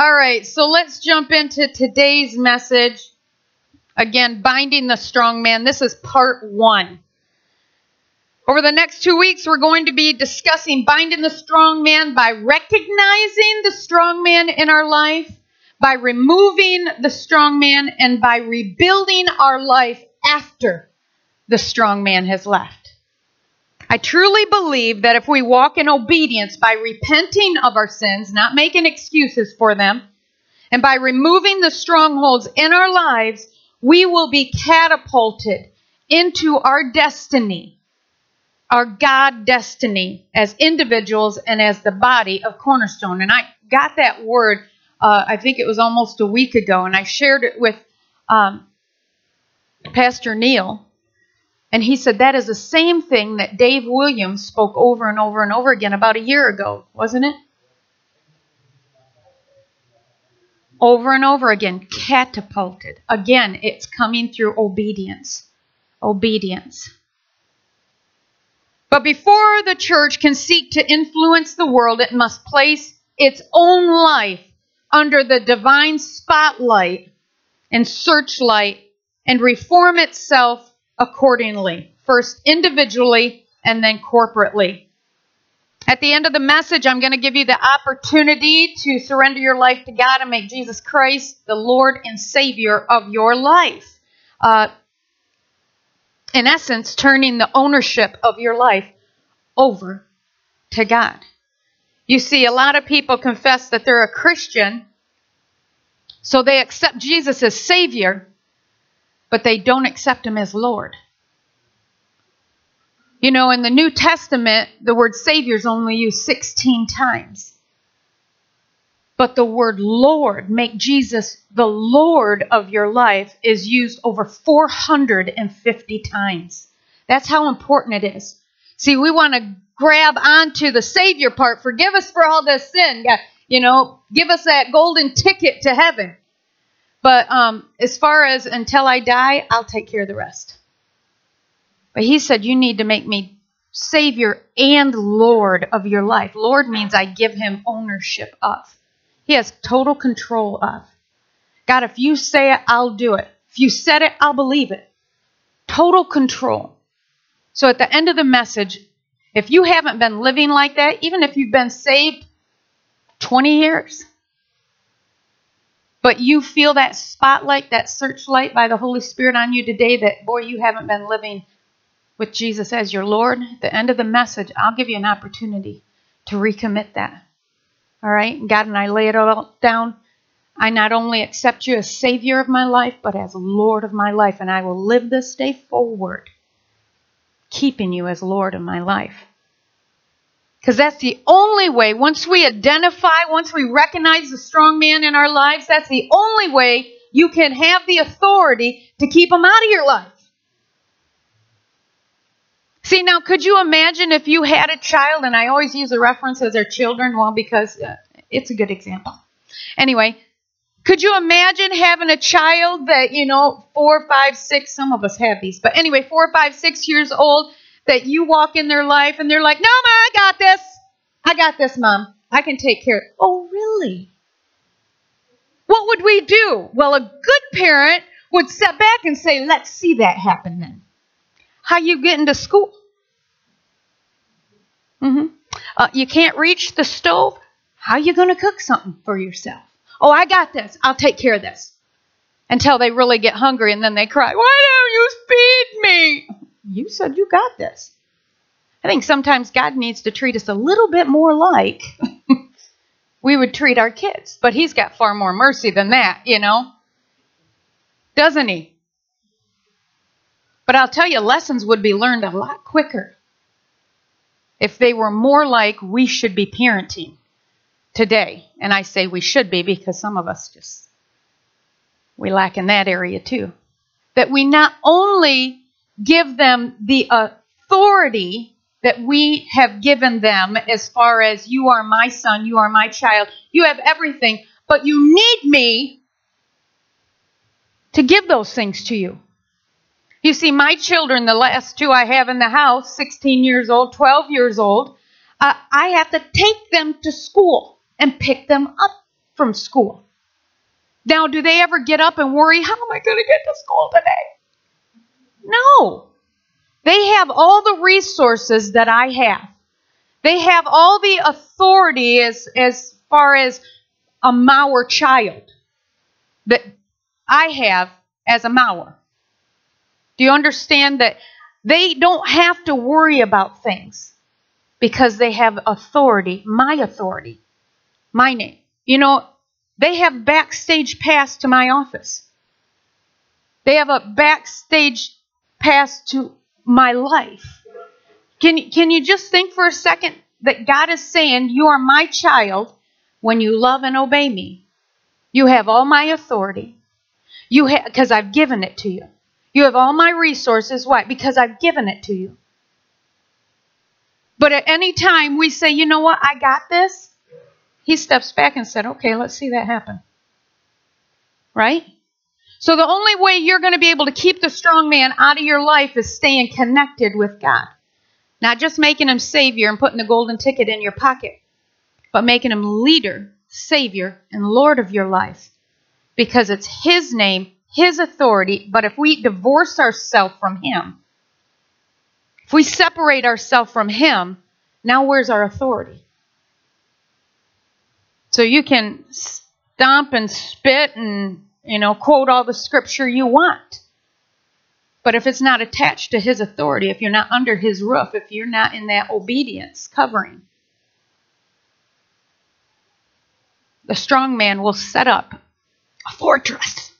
All right, so let's jump into today's message. Again, binding the strong man. This is part one. Over the next two weeks, we're going to be discussing binding the strong man by recognizing the strong man in our life, by removing the strong man, and by rebuilding our life after the strong man has left. I truly believe that if we walk in obedience by repenting of our sins, not making excuses for them, and by removing the strongholds in our lives, we will be catapulted into our destiny, our God destiny as individuals and as the body of Cornerstone. And I got that word, uh, I think it was almost a week ago, and I shared it with um, Pastor Neil. And he said that is the same thing that Dave Williams spoke over and over and over again about a year ago, wasn't it? Over and over again, catapulted. Again, it's coming through obedience. Obedience. But before the church can seek to influence the world, it must place its own life under the divine spotlight and searchlight and reform itself accordingly, first individually and then corporately. At the end of the message, I'm going to give you the opportunity to surrender your life to God and make Jesus Christ the Lord and Savior of your life. Uh, in essence, turning the ownership of your life over to God. You see, a lot of people confess that they're a Christian, so they accept Jesus as Savior, but they don't accept him as Lord. You know, in the New Testament, the word Savior is only used 16 times. But the word Lord, make Jesus the Lord of your life, is used over 450 times. That's how important it is. See, we want to grab onto the Savior part. Forgive us for all this sin. You know, give us that golden ticket to heaven. But um, as far as until I die, I'll take care of the rest. But he said, You need to make me Savior and Lord of your life. Lord means I give him ownership of. He has total control of. God, if you say it, I'll do it. If you said it, I'll believe it. Total control. So at the end of the message, if you haven't been living like that, even if you've been saved 20 years, but you feel that spotlight, that searchlight by the Holy Spirit on you today that, boy, you haven't been living with Jesus as your Lord, at the end of the message, I'll give you an opportunity to recommit that. All right? God and I lay it all down. I not only accept you as Savior of my life, but as Lord of my life, and I will live this day forward, keeping you as Lord of my life. Because that's the only way, once we identify, once we recognize the strong man in our lives, that's the only way you can have the authority to keep him out of your life. See, now, could you imagine if you had a child, and I always use the reference as their children, well, because uh, it's a good example. Anyway, could you imagine having a child that, you know, four, five, six, some of us have these, but anyway, four, five, six years old, that you walk in their life and they're like, no, ma, I got this. I got this, mom. I can take care. Oh, really? What would we do? Well, a good parent would step back and say, let's see that happen then. How you getting to school? Mm-hmm. Uh, you can't reach the stove? How you going to cook something for yourself? Oh, I got this. I'll take care of this. Until they really get hungry and then they cry, Why don't you feed me? You said you got this. I think sometimes God needs to treat us a little bit more like we would treat our kids. But He's got far more mercy than that, you know? Doesn't He? But I'll tell you, lessons would be learned a lot quicker if they were more like we should be parenting today. And I say we should be because some of us just, we lack in that area too. That we not only give them the authority that we have given them as far as you are my son, you are my child, you have everything, but you need me to give those things to you. You see, my children, the last two I have in the house, 16 years old, 12 years old, uh, I have to take them to school and pick them up from school. Now, do they ever get up and worry, how am I going to get to school today? No. They have all the resources that I have. They have all the authority as, as far as a Mauer child that I have as a Mauer. Do you understand that they don't have to worry about things because they have authority, my authority, my name. You know, they have backstage pass to my office. They have a backstage pass to my life. Can, can you just think for a second that God is saying, You are my child when you love and obey me? You have all my authority. You because I've given it to you. You have all my resources. Why? Because I've given it to you. But at any time we say, you know what, I got this, he steps back and said, okay, let's see that happen. Right? So the only way you're going to be able to keep the strong man out of your life is staying connected with God. Not just making him Savior and putting the golden ticket in your pocket, but making him leader, Savior, and Lord of your life. Because it's His name, His authority. But if we divorce ourselves from Him, if we separate ourselves from Him, now where's our authority? So you can stomp and spit and, you know, quote all the scripture you want. But if it's not attached to his authority, if you're not under his roof, if you're not in that obedience covering, the strong man will set up a fortress.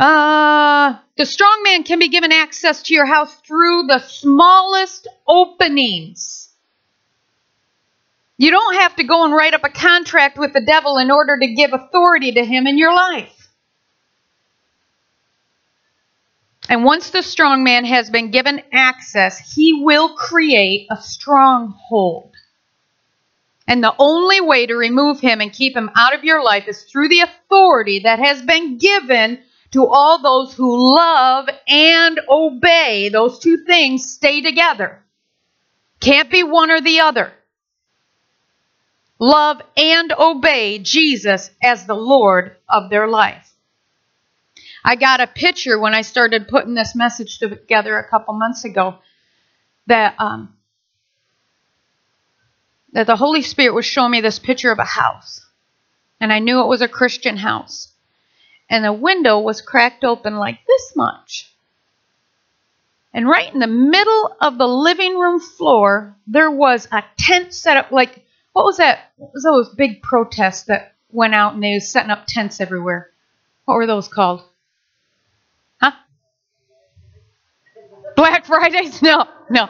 Uh, the strong man can be given access to your house through the smallest openings. You don't have to go and write up a contract with the devil in order to give authority to him in your life. And once the strong man has been given access, he will create a stronghold. And the only way to remove him and keep him out of your life is through the authority that has been given to all those who love and obey. Those two things stay together. Can't be one or the other love and obey Jesus as the Lord of their life. I got a picture when I started putting this message together a couple months ago that um, that the Holy Spirit was showing me this picture of a house, and I knew it was a Christian house, and the window was cracked open like this much. And right in the middle of the living room floor, there was a tent set up like what was that? What was those big protests that went out and they was setting up tents everywhere? What were those called? Huh? Black Fridays? No, no.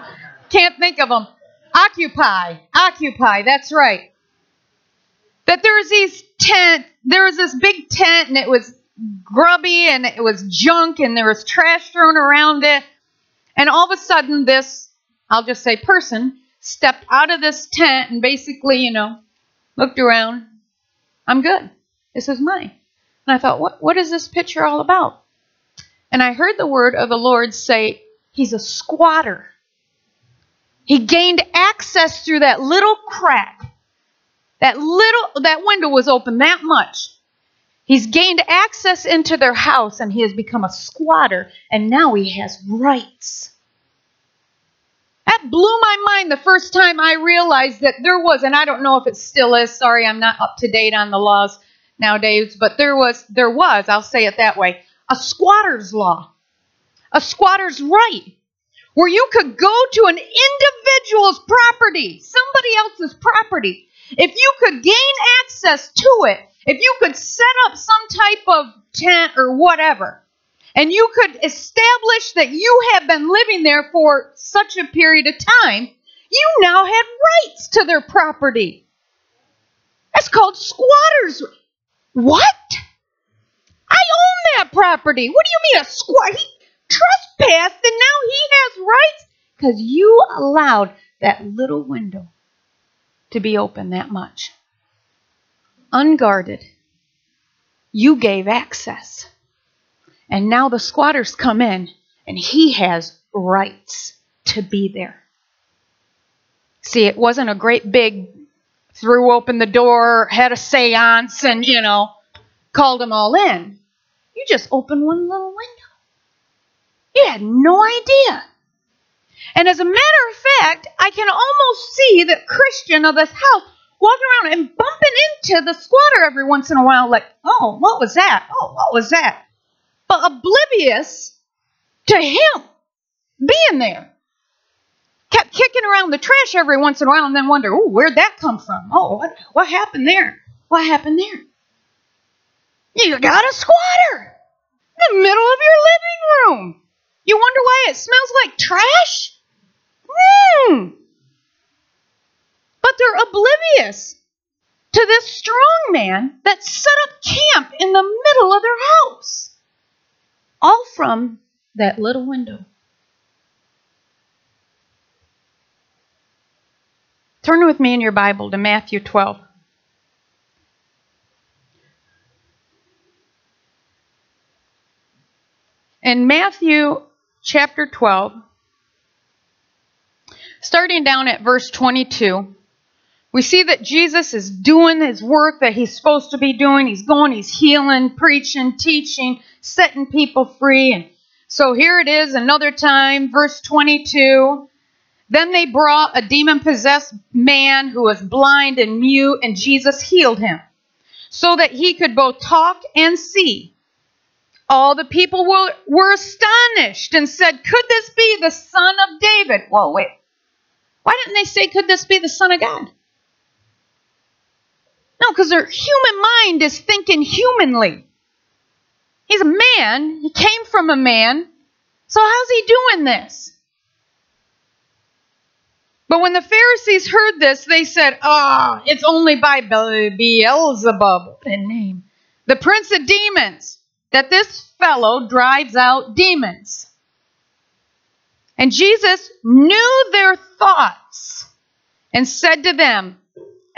Can't think of them. Occupy. Occupy. That's right. That there was these tent, there was this big tent and it was grubby and it was junk and there was trash thrown around it. And all of a sudden this, I'll just say person, stepped out of this tent and basically, you know, looked around. I'm good. This is mine. And I thought, what, what is this picture all about? And I heard the word of the Lord say, He's a squatter. He gained access through that little crack. That little that window was open that much. He's gained access into their house and he has become a squatter and now he has rights. That blew my mind the first time I realized that there was, and I don't know if it still is. Sorry, I'm not up to date on the laws nowadays, but there was, there was, I'll say it that way, a squatter's law, a squatter's right, where you could go to an individual's property, somebody else's property. If you could gain access to it, if you could set up some type of tent or whatever, and you could establish that you have been living there for such a period of time, you now had rights to their property. That's called squatters. What? I own that property. What do you mean a squatter? He trespassed and now he has rights because you allowed that little window to be open that much. Unguarded. You gave access. And now the squatters come in and he has rights to be there. See, it wasn't a great big threw open the door, had a seance, and, you know, called them all in. You just opened one little window. You had no idea. And as a matter of fact, I can almost see that Christian of this house walking around and bumping into the squatter every once in a while, like, oh, what was that? Oh, what was that? But oblivious to him being there. Kept kicking around the trash every once in a while and then wonder, oh, where'd that come from? Oh, what, what happened there? What happened there? You got a squatter in the middle of your living room. You wonder why it smells like trash? Hmm. But they're oblivious to this strong man that set up camp in the middle of their house. All from that little window. Turn with me in your Bible to Matthew 12. In Matthew chapter 12, starting down at verse 22, we see that Jesus is doing his work that he's supposed to be doing. He's going, he's healing, preaching, teaching, setting people free. And so here it is, another time, verse 22. Then they brought a demon possessed man who was blind and mute, and Jesus healed him so that he could both talk and see. All the people were, were astonished and said, Could this be the son of David? Well, wait. Why didn't they say, Could this be the son of God? No, because their human mind is thinking humanly. He's a man. He came from a man. So how's he doing this? But when the Pharisees heard this, they said, Ah, oh, it's only by Beelzebub, a name, the prince of demons, that this fellow drives out demons. And Jesus knew their thoughts and said to them,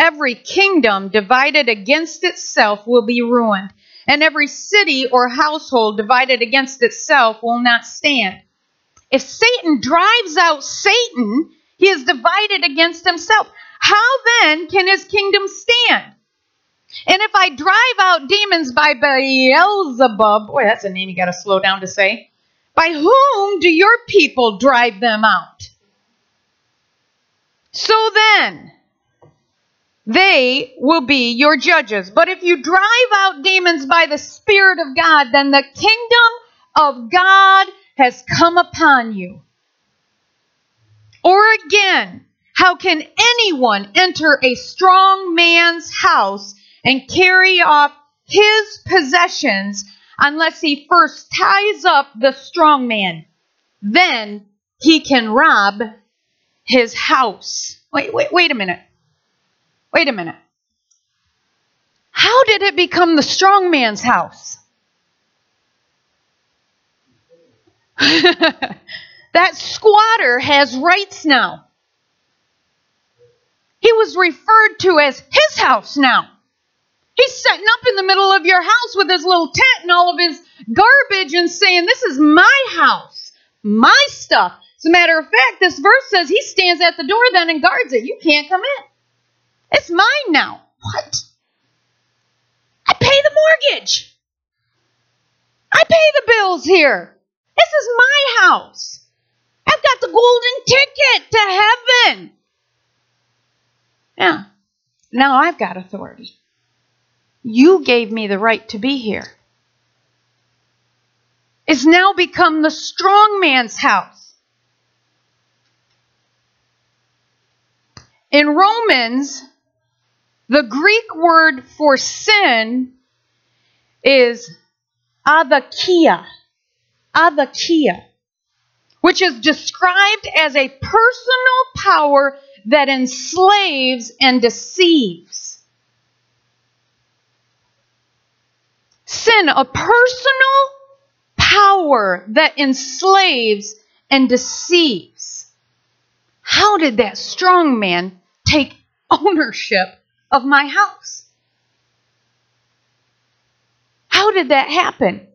Every kingdom divided against itself will be ruined, and every city or household divided against itself will not stand. If Satan drives out Satan, he is divided against himself. How then can his kingdom stand? And if I drive out demons by Beelzebub, boy, that's a name you got to slow down to say. By whom do your people drive them out? So then, they will be your judges. But if you drive out demons by the Spirit of God, then the kingdom of God has come upon you. Or again, how can anyone enter a strong man's house and carry off his possessions unless he first ties up the strong man? Then he can rob his house. Wait, wait, wait a minute. Wait a minute. How did it become the strong man's house? that squatter has rights now. He was referred to as his house now. He's setting up in the middle of your house with his little tent and all of his garbage and saying, This is my house, my stuff. As a matter of fact, this verse says he stands at the door then and guards it. You can't come in. It's mine now. What? I pay the mortgage. I pay the bills here. This is my house. I've got the golden ticket to heaven. Yeah. Now I've got authority. You gave me the right to be here. It's now become the strong man's house. In Romans the Greek word for sin is avakia, avakia, which is described as a personal power that enslaves and deceives. Sin, a personal power that enslaves and deceives. How did that strong man take ownership of my house. How did that happen?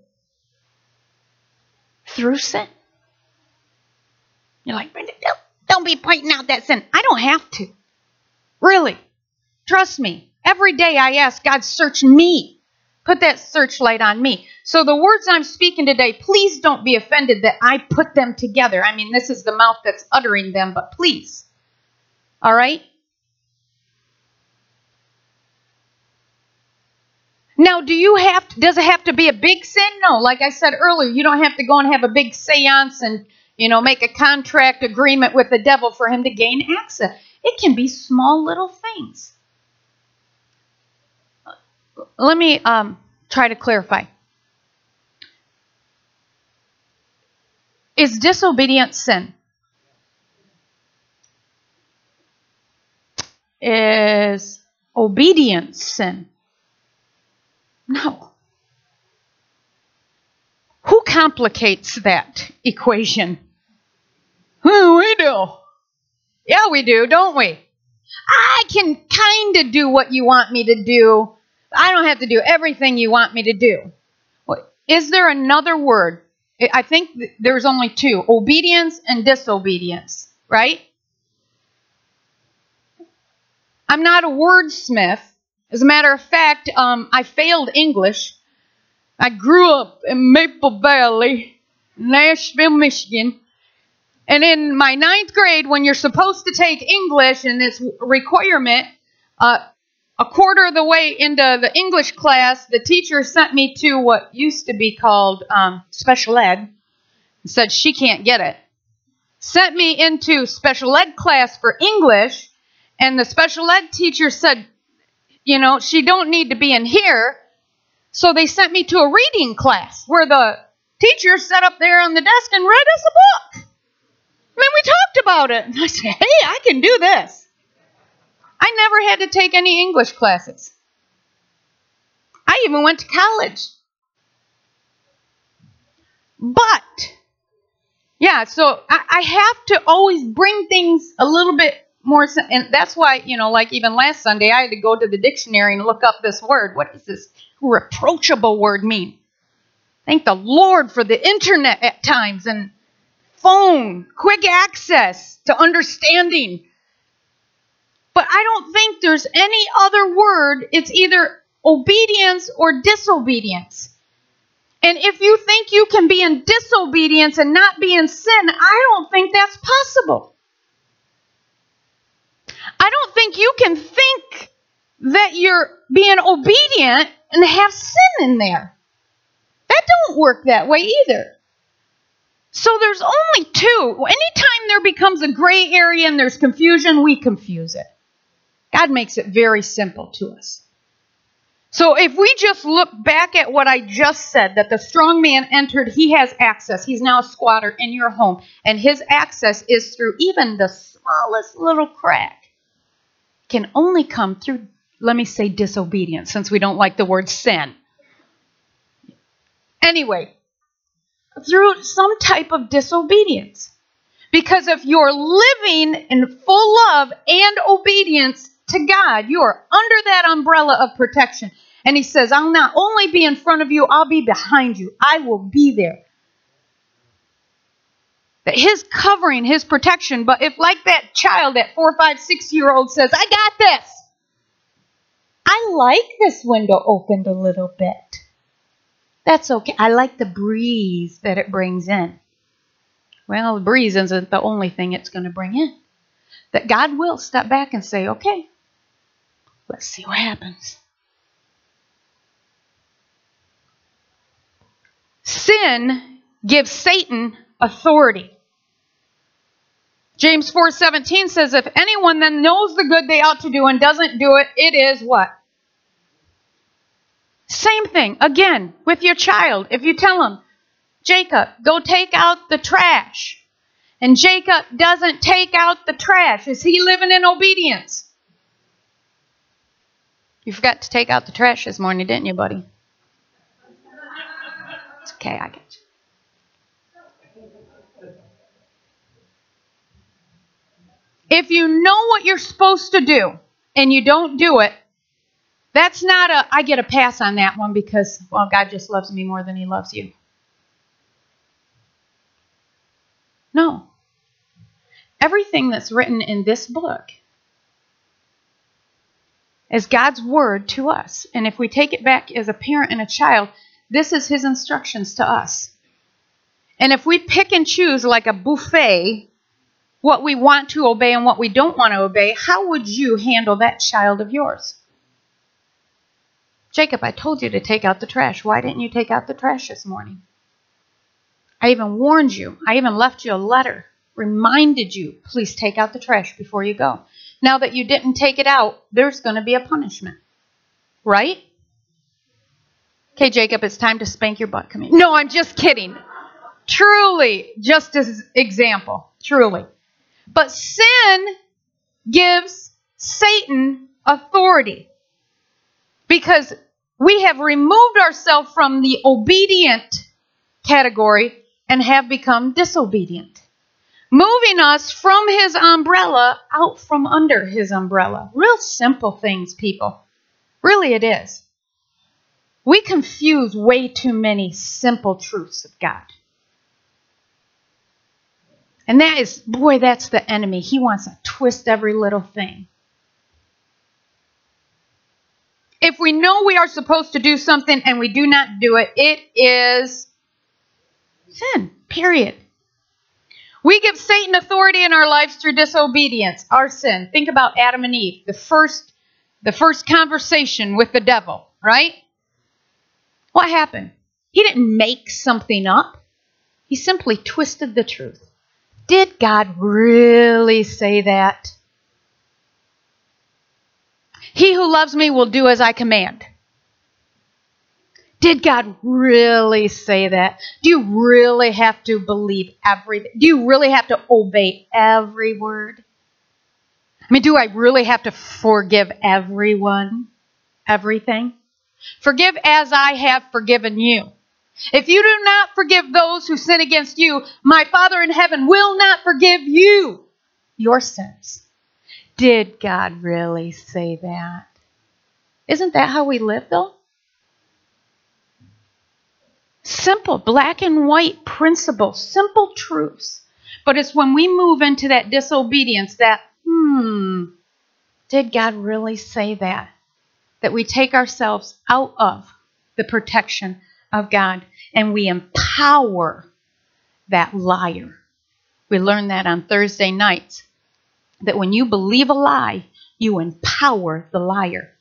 Through sin. You're like, Brenda, don't, don't be pointing out that sin. I don't have to. Really. Trust me. Every day I ask God, search me. Put that searchlight on me. So the words I'm speaking today, please don't be offended that I put them together. I mean, this is the mouth that's uttering them, but please. All right? Now, do you have to, does it have to be a big sin? No. Like I said earlier, you don't have to go and have a big seance and, you know, make a contract agreement with the devil for him to gain access. It can be small little things. Let me um, try to clarify. Is disobedience sin? Is obedience sin? No. Who complicates that equation? We do. Yeah, we do, don't we? I can kind of do what you want me to do. I don't have to do everything you want me to do. Is there another word? I think there's only two obedience and disobedience, right? I'm not a wordsmith, as a matter of fact, um, I failed English. I grew up in Maple Valley, Nashville, Michigan. And in my ninth grade, when you're supposed to take English and this requirement, uh, a quarter of the way into the English class, the teacher sent me to what used to be called um, special ed and said she can't get it. Sent me into special ed class for English, and the special ed teacher said, you know, she don't need to be in here. So they sent me to a reading class where the teacher sat up there on the desk and read us a book. And then we talked about it. And I said, hey, I can do this. I never had to take any English classes. I even went to college. But, yeah, so I, I have to always bring things a little bit more and that's why you know like even last sunday i had to go to the dictionary and look up this word. What does this reproachable word mean? Thank the lord for the internet at times and phone quick access to understanding. But i don't think there's any other word. It's either obedience or disobedience. And if you think you can be in disobedience and not be in sin i don't think that's possible I don't think you can think that you're being obedient and have sin in there. That don't work that way either. So there's only two. Anytime there becomes a gray area and there's confusion, we confuse it. God makes it very simple to us. So if we just look back at what I just said, that the strong man entered, he has access. He's now a squatter in your home, and his access is through even the smallest little crack can only come through, let me say, disobedience, since we don't like the word sin. Anyway, through some type of disobedience. Because if you're living in full love and obedience to God, you are under that umbrella of protection. And He says, I'll not only be in front of you, I'll be behind you. I will be there that his covering, his protection. But if, like that child, that four, five, six year old says, I got this, I like this window opened a little bit. That's okay. I like the breeze that it brings in. Well, the breeze isn't the only thing it's going to bring in. That God will step back and say, okay, let's see what happens. Sin gives Satan authority. James 4:17 says if anyone then knows the good they ought to do and doesn't do it, it is what? Same thing again with your child. If you tell him, "Jacob, go take out the trash." And Jacob doesn't take out the trash. Is he living in obedience? You forgot to take out the trash this morning, didn't you, buddy? It's okay, I get you. If you know what you're supposed to do and you don't do it, that's not a, I get a pass on that one because, well, God just loves me more than he loves you. No. Everything that's written in this book is God's word to us. And if we take it back as a parent and a child, this is his instructions to us. And if we pick and choose like a buffet what we want to obey and what we don't want to obey, how would you handle that child of yours? Jacob, I told you to take out the trash. Why didn't you take out the trash this morning? I even warned you. I even left you a letter, reminded you, please take out the trash before you go. Now that you didn't take it out, there's going to be a punishment. Right? Okay, Jacob, it's time to spank your butt. Come here. No, I'm just kidding. Truly, just as example, truly. But sin gives Satan authority because we have removed ourselves from the obedient category and have become disobedient, moving us from his umbrella out from under his umbrella. Real simple things, people. Really, it is. We confuse way too many simple truths of God. And that is, boy, that's the enemy. He wants to twist every little thing. If we know we are supposed to do something and we do not do it, it is sin, period. We give Satan authority in our lives through disobedience, our sin. Think about Adam and Eve, the first the first conversation with the devil, right? What happened? He didn't make something up. He simply twisted the truth. Did God really say that? He who loves me will do as I command. Did God really say that? Do you really have to believe everything? Do you really have to obey every word? I mean, do I really have to forgive everyone? Everything? Forgive as I have forgiven you. If you do not forgive those who sin against you, my Father in heaven will not forgive you your sins. Did God really say that? Isn't that how we live, though? Simple, black and white principles, simple truths. But it's when we move into that disobedience that, hmm, did God really say that? That we take ourselves out of the protection of God and we empower that liar. We learned that on Thursday nights that when you believe a lie, you empower the liar.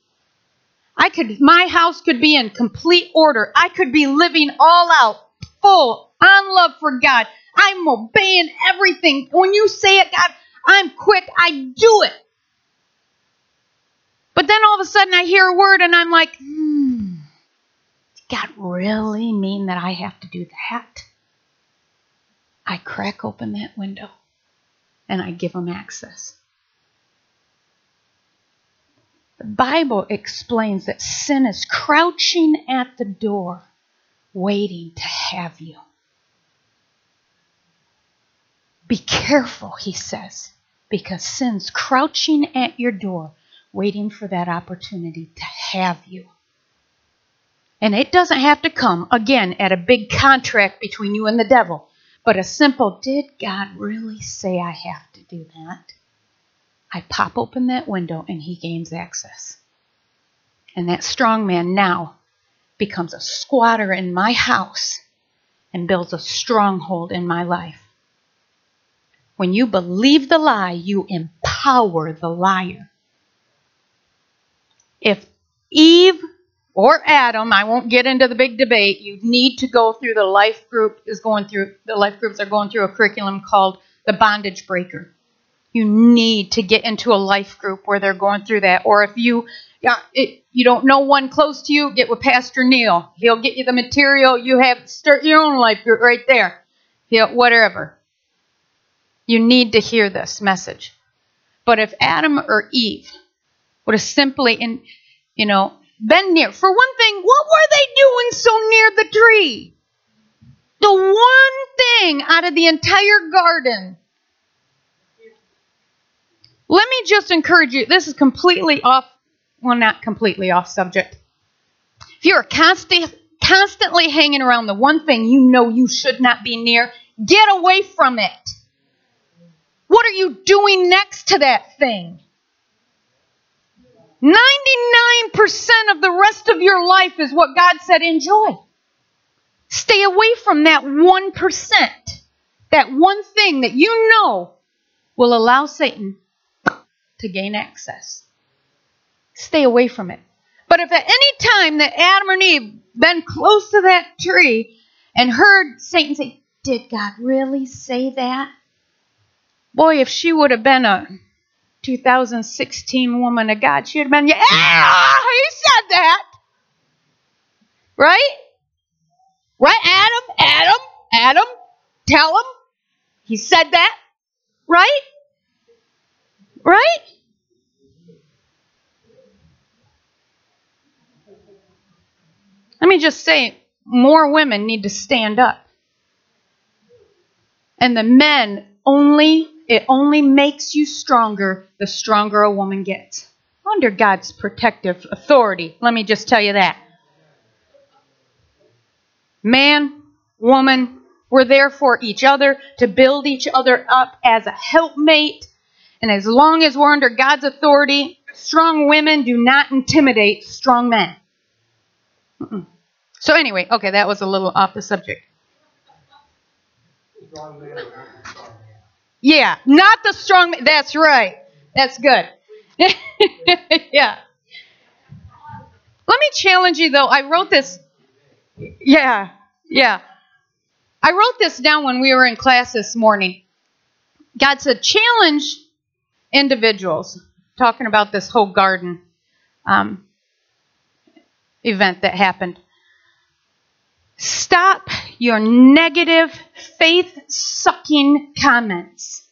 I could my house could be in complete order. I could be living all out, full on love for God. I'm obeying everything. When you say it, God, I'm quick, I do it. But then all of a sudden I hear a word and I'm like, hmm, God really mean that I have to do that? I crack open that window and I give him access. The Bible explains that sin is crouching at the door, waiting to have you. Be careful, he says, because sin's crouching at your door, waiting for that opportunity to have you. And it doesn't have to come, again, at a big contract between you and the devil, but a simple, did God really say I have to do that? I pop open that window and he gains access. And that strong man now becomes a squatter in my house and builds a stronghold in my life. When you believe the lie, you empower the liar. If Eve or Adam, I won't get into the big debate. You need to go through the life group is going through the life groups are going through a curriculum called the bondage breaker. You need to get into a life group where they're going through that. Or if you yeah, it, you don't know one close to you, get with Pastor Neil. He'll get you the material. You have start your own life group right there. He'll, whatever. You need to hear this message. But if Adam or Eve would have simply in you know been near. For one thing, what were they doing so near the tree? The one thing out of the entire garden. Let me just encourage you. This is completely off, well, not completely off subject. If you're constant, constantly hanging around the one thing you know you should not be near, get away from it. What are you doing next to that thing? 99% of the rest of your life is what God said enjoy. Stay away from that 1%, that one thing that you know will allow Satan to gain access. Stay away from it. But if at any time that Adam and Eve been close to that tree and heard Satan say, Did God really say that? Boy, if she would have been a 2016 woman of God, she'd have been, Yeah, ah, he said that. Right? Right, Adam? Adam? Adam? Tell him. He said that. Right? Right? Let me just say, more women need to stand up. And the men only, it only makes you stronger the stronger a woman gets. Under God's protective authority. Let me just tell you that. Man, woman, we're there for each other to build each other up as a helpmate. And as long as we're under God's authority, strong women do not intimidate strong men. Mm-mm. So anyway, okay, that was a little off the subject. Yeah, not the strong. That's right. That's good. yeah. Let me challenge you though. I wrote this. Yeah, yeah. I wrote this down when we were in class this morning. God said, challenge individuals, talking about this whole garden um, event that happened. Stop your negative, faith sucking comments.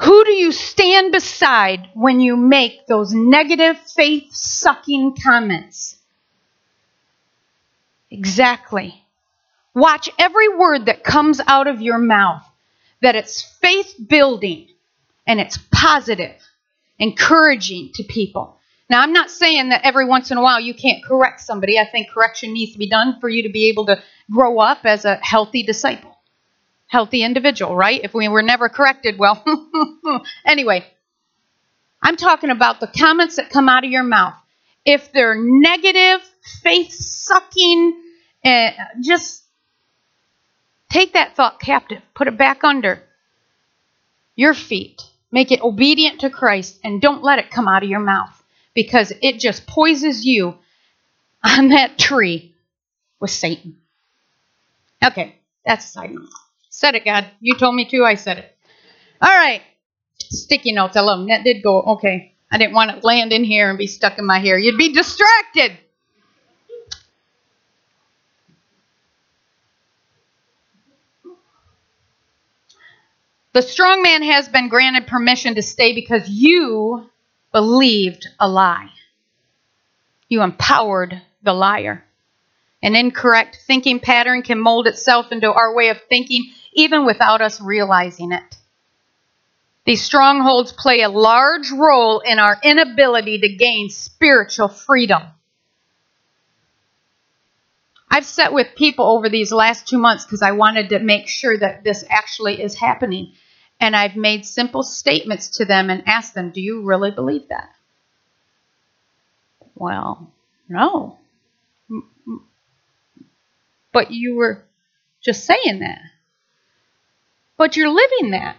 Who do you stand beside when you make those negative, faith sucking comments? Exactly. Watch every word that comes out of your mouth, that it's faith building and it's positive, encouraging to people. Now, I'm not saying that every once in a while you can't correct somebody. I think correction needs to be done for you to be able to grow up as a healthy disciple, healthy individual, right? If we were never corrected, well, anyway, I'm talking about the comments that come out of your mouth. If they're negative, faith sucking, uh, just take that thought captive, put it back under your feet, make it obedient to Christ, and don't let it come out of your mouth because it just poises you on that tree with Satan. Okay, that's a side note. Said it, God. You told me to, I said it. All right. Sticky notes, I love them. That did go, okay. I didn't want it to land in here and be stuck in my hair. You'd be distracted. The strong man has been granted permission to stay because you believed a lie. You empowered the liar. An incorrect thinking pattern can mold itself into our way of thinking even without us realizing it. These strongholds play a large role in our inability to gain spiritual freedom. I've sat with people over these last two months because I wanted to make sure that this actually is happening. And I've made simple statements to them and asked them, Do you really believe that? Well, no. But you were just saying that. But you're living that.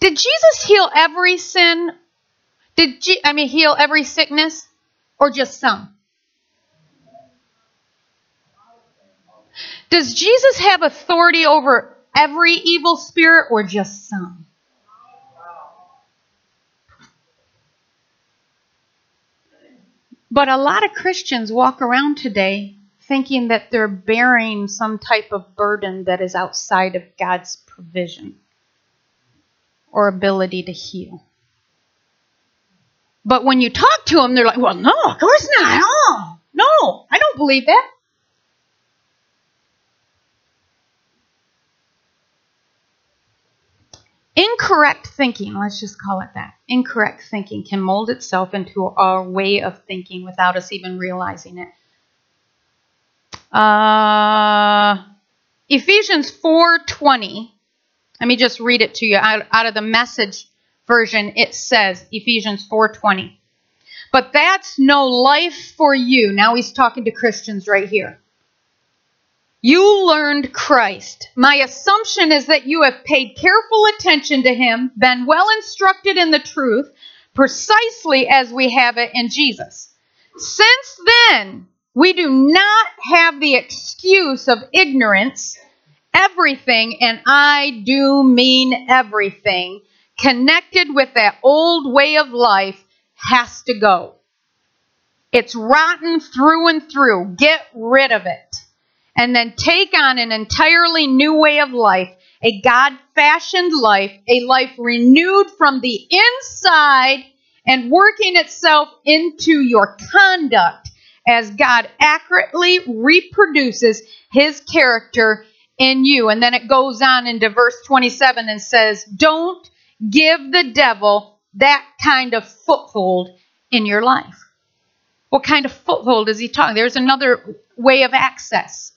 Did Jesus heal every sin? Did Je- I mean heal every sickness or just some? Does Jesus have authority over every evil spirit or just some? But a lot of Christians walk around today thinking that they're bearing some type of burden that is outside of God's provision or ability to heal. But when you talk to them, they're like, well, no, of course not. Oh, no, I don't believe that. Incorrect thinking, let's just call it that. Incorrect thinking can mold itself into our way of thinking without us even realizing it. Uh, Ephesians 4:20. Let me just read it to you out, out of the message version it says Ephesians 4:20. But that's no life for you. Now he's talking to Christians right here. You learned Christ. My assumption is that you have paid careful attention to him, been well instructed in the truth, precisely as we have it in Jesus. Since then, we do not have the excuse of ignorance. Everything, and I do mean everything, connected with that old way of life has to go. It's rotten through and through. Get rid of it and then take on an entirely new way of life, a God fashioned life, a life renewed from the inside and working itself into your conduct as God accurately reproduces his character in you. And then it goes on into verse 27 and says, Don't give the devil that kind of foothold in your life. What kind of foothold is he talking? There's another way of access.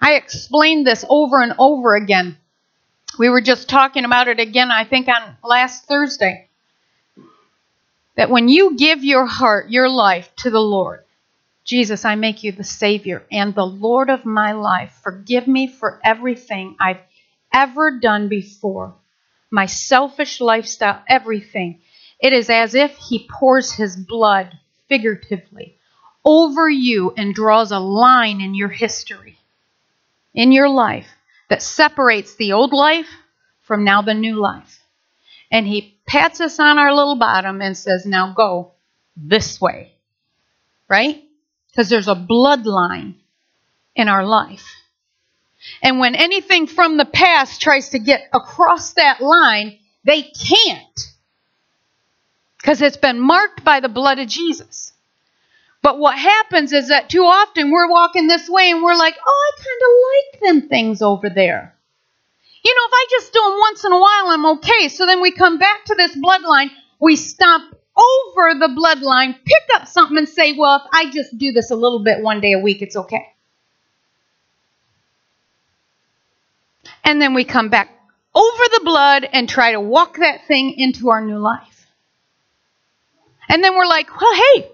I explained this over and over again. We were just talking about it again, I think, on last Thursday. That when you give your heart, your life to the Lord, Jesus, I make you the Savior and the Lord of my life. Forgive me for everything I've ever done before, my selfish lifestyle, everything. It is as if He pours His blood, figuratively, over you and draws a line in your history in your life that separates the old life from now the new life. And he pats us on our little bottom and says, Now go this way. Right? Because there's a bloodline in our life. And when anything from the past tries to get across that line, they can't. Because it's been marked by the blood of Jesus. But what happens is that too often we're walking this way and we're like, oh, I kind of like them things over there. You know, if I just do them once in a while, I'm okay. So then we come back to this bloodline, we stomp over the bloodline, pick up something and say, well, if I just do this a little bit one day a week, it's okay. And then we come back over the blood and try to walk that thing into our new life. And then we're like, well, hey,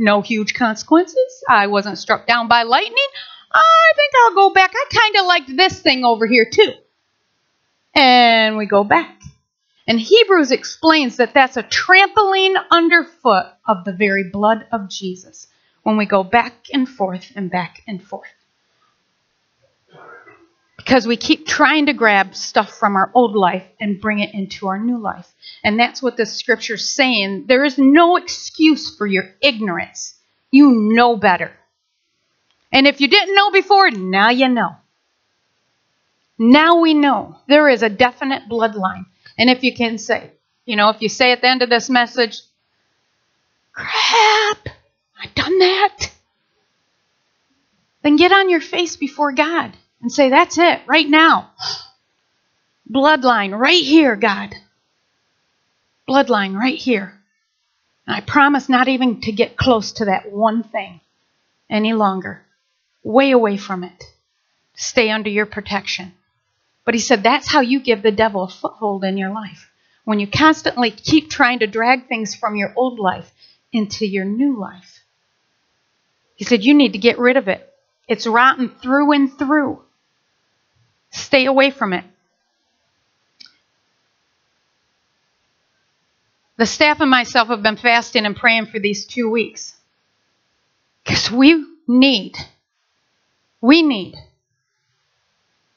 no huge consequences. I wasn't struck down by lightning. I think I'll go back. I kind of liked this thing over here too. And we go back. And Hebrews explains that that's a trampling underfoot of the very blood of Jesus when we go back and forth and back and forth. Because we keep trying to grab stuff from our old life and bring it into our new life. And that's what the scripture's saying. There is no excuse for your ignorance. You know better. And if you didn't know before, now you know. Now we know there is a definite bloodline. And if you can say, you know, if you say at the end of this message, crap, I've done that, then get on your face before God and say, that's it, right now. Bloodline, right here, God bloodline right here. And I promise not even to get close to that one thing any longer. Way away from it. Stay under your protection. But he said that's how you give the devil a foothold in your life. When you constantly keep trying to drag things from your old life into your new life. He said you need to get rid of it. It's rotten through and through. Stay away from it. The staff and myself have been fasting and praying for these two weeks. Because we need, we need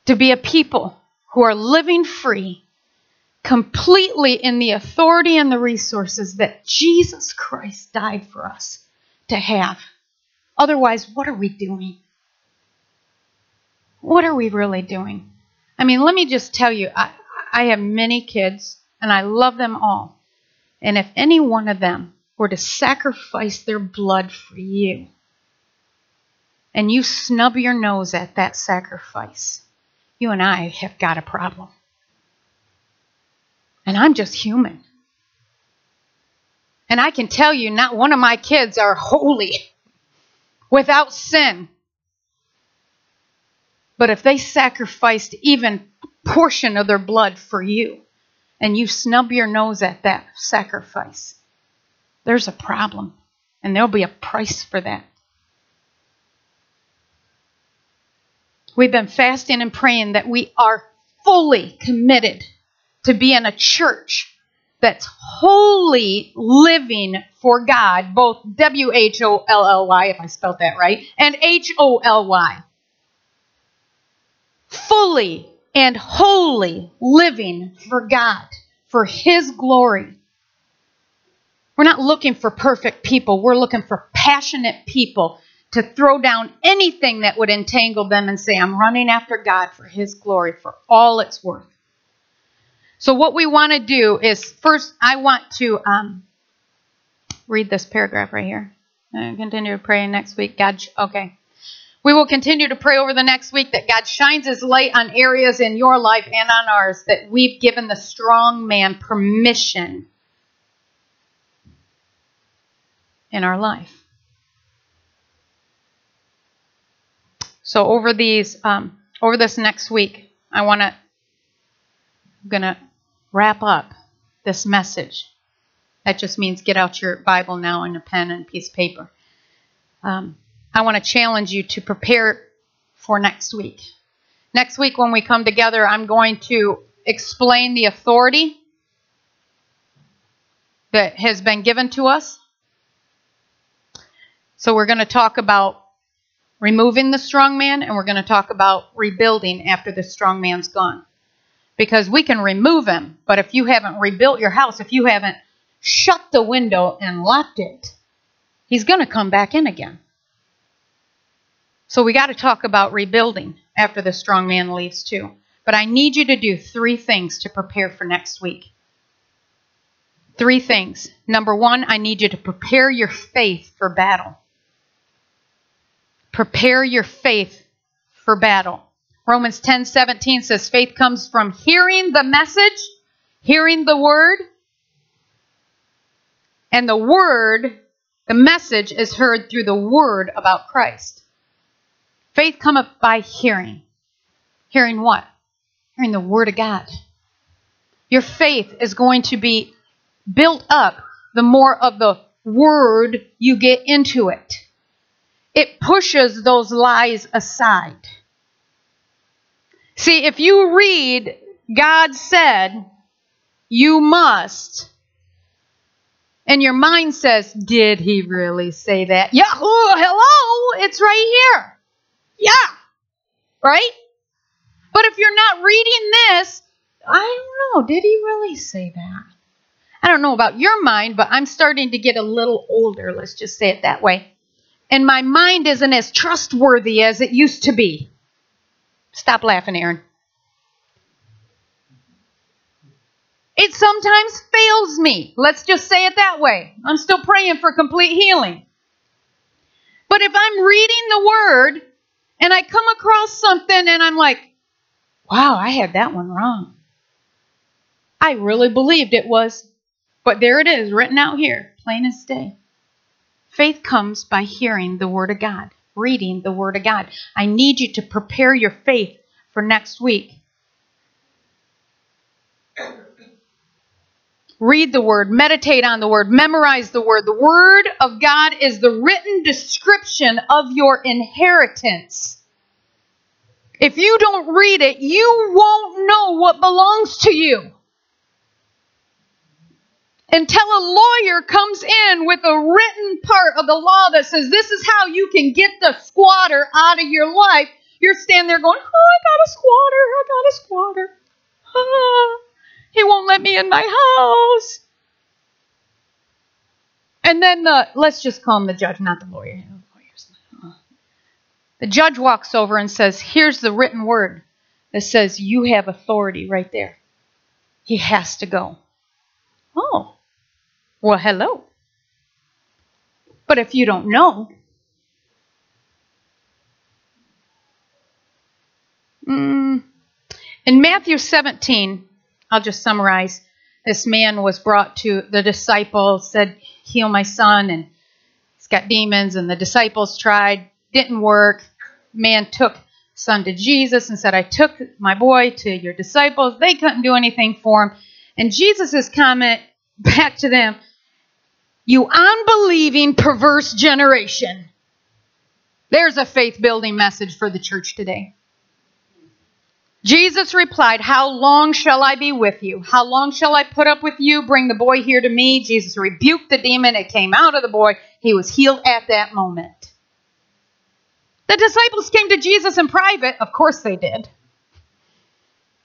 to be a people who are living free, completely in the authority and the resources that Jesus Christ died for us to have. Otherwise, what are we doing? What are we really doing? I mean, let me just tell you, I, I have many kids, and I love them all. And if any one of them were to sacrifice their blood for you, and you snub your nose at that sacrifice, you and I have got a problem. And I'm just human. And I can tell you, not one of my kids are holy, without sin. But if they sacrificed even portion of their blood for you, and you snub your nose at that sacrifice, there's a problem, and there'll be a price for that. We've been fasting and praying that we are fully committed to being a church that's wholly living for God, both W H O L L Y, if I spelled that right, and H O L Y. Fully and wholly living for God, for His glory. We're not looking for perfect people, we're looking for passionate people to throw down anything that would entangle them and say, I'm running after God for His glory, for all it's worth. So, what we want to do is first, I want to um, read this paragraph right here. Continue to pray next week. God, okay. We will continue to pray over the next week that God shines His light on areas in your life and on ours that we've given the strong man permission in our life. So over these, um, over this next week, I want to, I'm gonna wrap up this message. That just means get out your Bible now and a pen and a piece of paper. Um, I want to challenge you to prepare for next week. Next week, when we come together, I'm going to explain the authority that has been given to us. So, we're going to talk about removing the strong man, and we're going to talk about rebuilding after the strong man's gone. Because we can remove him, but if you haven't rebuilt your house, if you haven't shut the window and locked it, he's going to come back in again. So we got to talk about rebuilding after the strong man leaves too. But I need you to do three things to prepare for next week. Three things. Number one, I need you to prepare your faith for battle. Prepare your faith for battle. Romans 10 17 says faith comes from hearing the message, hearing the word, and the word, the message is heard through the word about Christ. Faith cometh by hearing. Hearing what? Hearing the word of God. Your faith is going to be built up the more of the word you get into it it pushes those lies aside. See, if you read, God said, you must, and your mind says, did he really say that? Yeah, hello, it's right here. Yeah, right? But if you're not reading this, I don't know, did he really say that? I don't know about your mind, but I'm starting to get a little older, let's just say it that way and my mind isn't as trustworthy as it used to be. Stop laughing, Aaron. It sometimes fails me. Let's just say it that way. I'm still praying for complete healing. But if I'm reading the word and I come across something and I'm like, wow, I had that one wrong. I really believed it was. But there it is, written out here, plain as day. Faith comes by hearing the Word of God, reading the Word of God. I need you to prepare your faith for next week. Read the Word, meditate on the Word, memorize the Word. The Word of God is the written description of your inheritance. If you don't read it, you won't know what belongs to you until a lawyer comes in with a written part of the law that says this is how you can get the squatter out of your life, you're standing there going, Oh, I got a squatter, I got a squatter. Oh, he won't let me in my house. And then the, let's just call him the judge, not the lawyer. The judge walks over and says, Here's the written word that says you have authority right there. He has to go. Oh, well, hello. But if you don't know, mm, in Matthew 17, I'll just summarize. This man was brought to the disciples, said, Heal my son, and he's got demons, and the disciples tried, didn't work. Man took son to Jesus and said, I took my boy to your disciples. They couldn't do anything for him. And Jesus' comment back to them, You unbelieving, perverse generation. There's a faith building message for the church today. Jesus replied, How long shall I be with you? How long shall I put up with you? Bring the boy here to me. Jesus rebuked the demon. It came out of the boy. He was healed at that moment. The disciples came to Jesus in private. Of course they did.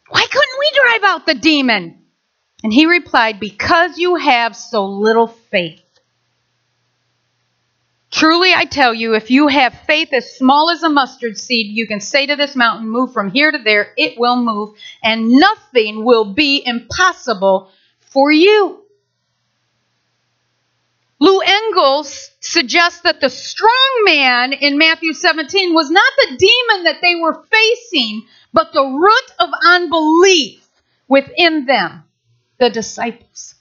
Why couldn't we drive out the demon? And he replied, Because you have so little faith. Truly, I tell you, if you have faith as small as a mustard seed, you can say to this mountain, Move from here to there, it will move, and nothing will be impossible for you. Lou Engels suggests that the strong man in Matthew 17 was not the demon that they were facing, but the root of unbelief within them, the disciples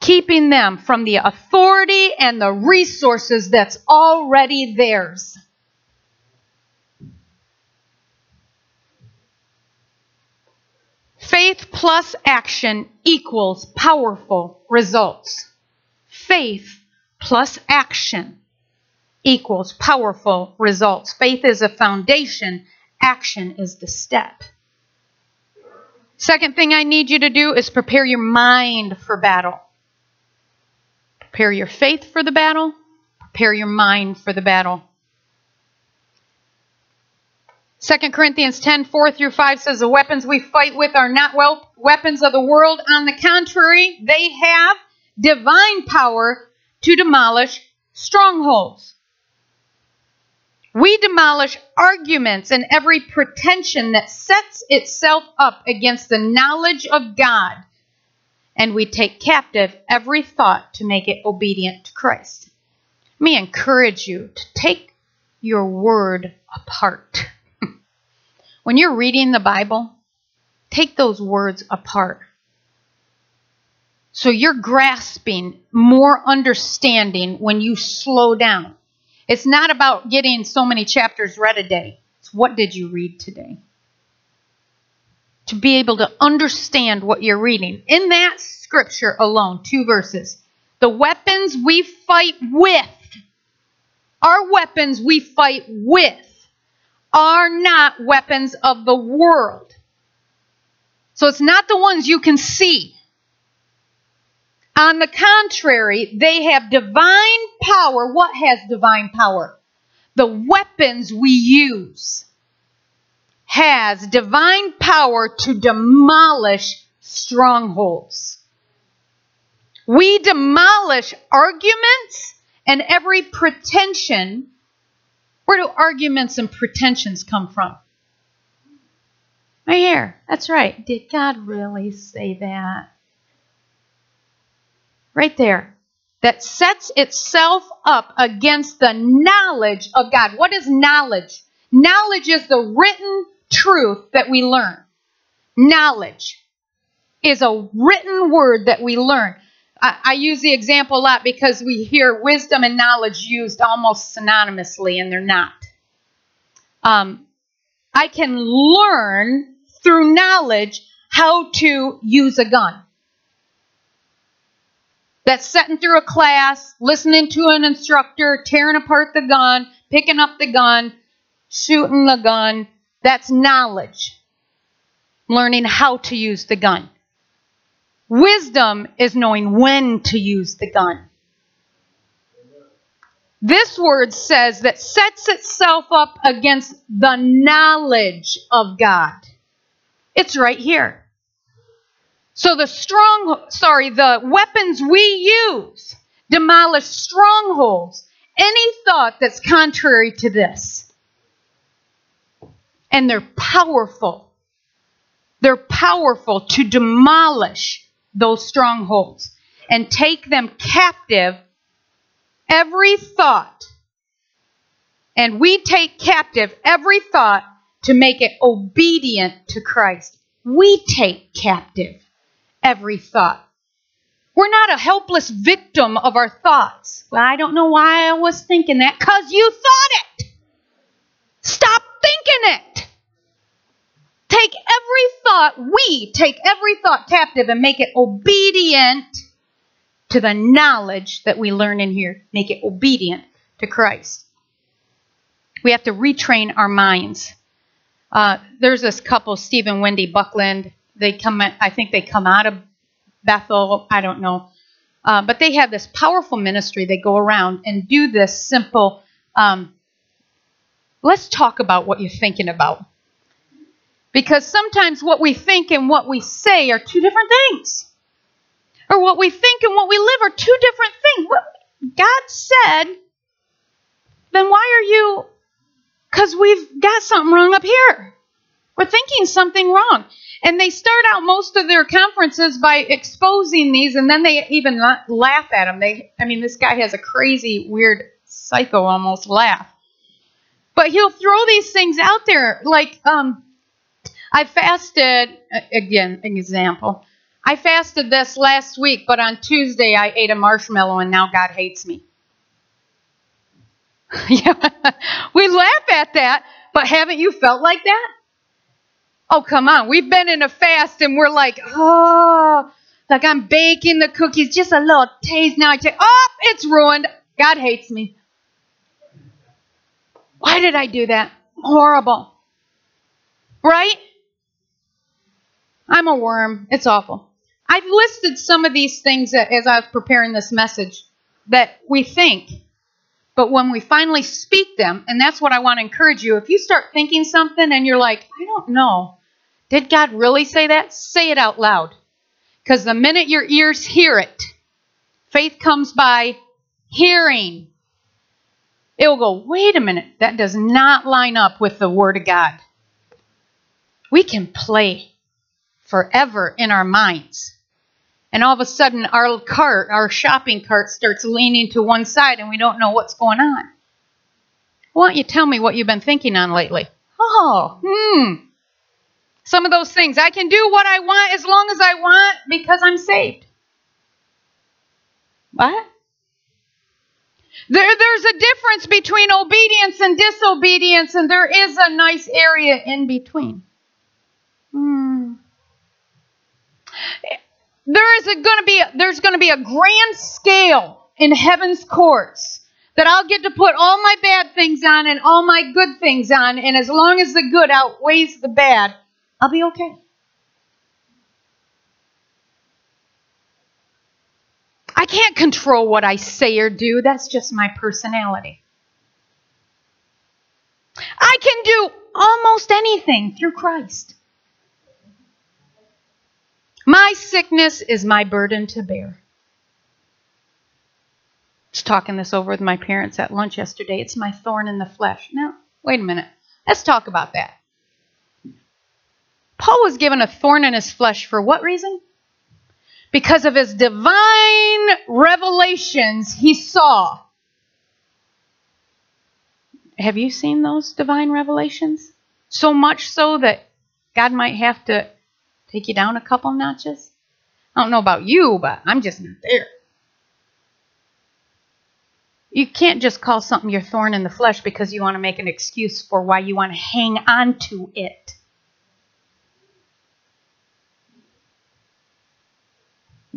keeping them from the authority and the resources that's already theirs. Faith plus action equals powerful results. Faith plus action equals powerful results. Faith is a foundation, action is the step. Second thing I need you to do is prepare your mind for battle. Prepare your faith for the battle, prepare your mind for the battle. 2 Corinthians 10 4 through 5 says, The weapons we fight with are not well weapons of the world. On the contrary, they have divine power to demolish strongholds. We demolish arguments and every pretension that sets itself up against the knowledge of God and we take captive every thought to make it obedient to Christ. Let me encourage you to take your word apart. when you're reading the Bible, take those words apart. So you're grasping more understanding when you slow down. It's not about getting so many chapters read a day. It's what did you read today? To be able to understand what you're reading. In that scripture alone, two verses, the weapons we fight with, our weapons we fight with, are not weapons of the world. So it's not the ones you can see. On the contrary, they have divine power. What has divine power? The weapons we use has divine power to demolish strongholds. We demolish arguments and every pretension. Where do arguments and pretensions come from? Right here. That's right. Did God really say that? Right there. That sets itself up against the knowledge of God. What is knowledge? Knowledge is the written truth that we learn. Knowledge is a written word that we learn. I, I, use the example a lot because we hear wisdom and knowledge used almost synonymously, and they're not. Um, I can learn through knowledge how to use a gun. That's sitting through a class, listening to an instructor, tearing apart the gun, picking up the gun, shooting the gun, that's knowledge. Learning how to use the gun. Wisdom is knowing when to use the gun. This word says that sets itself up against the knowledge of God. It's right here. So the strong, sorry, the weapons we use demolish strongholds, any thought that's contrary to this and they're powerful. They're powerful to demolish those strongholds and take them captive every thought. And we take captive every thought to make it obedient to Christ. We take captive every thought. We're not a helpless victim of our thoughts. Well, I don't know why I was thinking that, because you thought it. Stop thinking it. Take every thought, we take every thought captive and make it obedient to the knowledge that we learn in here. Make it obedient to Christ. We have to retrain our minds. Uh, there's this couple, Steve and Wendy Backlund. They come, I think they come out of Bethel. I don't know, uh, but they have this powerful ministry. They go around and do this simple. Um, let's talk about what you're thinking about, because sometimes what we think and what we say are two different things, or what we think and what we live are two different things. What God said, then why are you because we've got something wrong up here. We're thinking something wrong. And they start out most of their conferences by exposing these, and then they even laugh at them. They, I mean, this guy has a crazy, weird, psycho almost laugh. But he'll throw these things out there, like, um, I fasted again. An example. I fasted this last week, but on Tuesday I ate a marshmallow, and now God hates me. yeah, we laugh at that, but haven't you felt like that? Oh, come on. We've been in a fast and we're like, oh, like I'm baking the cookies, just a little taste. Now I say, oh, it's ruined. God hates me. Why did I do that? Horrible. Right? I'm a worm. It's awful. I've listed some of these things as I was preparing this message that we think but when we finally speak them, and that's what I want to encourage you, if you start thinking something and you're like, I don't know, did God really say that? Say it out loud. Because the minute your ears hear it, faith comes by hearing. It will go, wait a minute, that does not line up with the Word of God. We can play forever in our minds and all of a sudden our cart, our shopping cart, starts leaning to one side and we don't know what's going on. Why don't you tell me what you've been thinking on lately? Oh, hmm. Some of those things. I can do what I want as long as I want because I'm saved. What? There, there's a difference between obedience and disobedience, and there is a nice area in between. Hmm there is going to be a, there's going to be a grand scale in heaven's courts that I'll get to put all my bad things on and all my good things on, and as long as the good outweighs the bad, I'll be okay. I can't control what I say or do. That's just my personality. I can do almost anything through Christ. My sickness is my burden to bear. Was talking this over with my parents at lunch yesterday. It's my thorn in the flesh. Now, wait a minute. Let's talk about that. Paul was given a thorn in his flesh for what reason? Because of his divine revelations he saw. Have you seen those divine revelations? So much so that God might have to take you down a couple notches. I don't know about you, but I'm just not there. You can't just call something your thorn in the flesh because you want to make an excuse for why you want to hang on to it.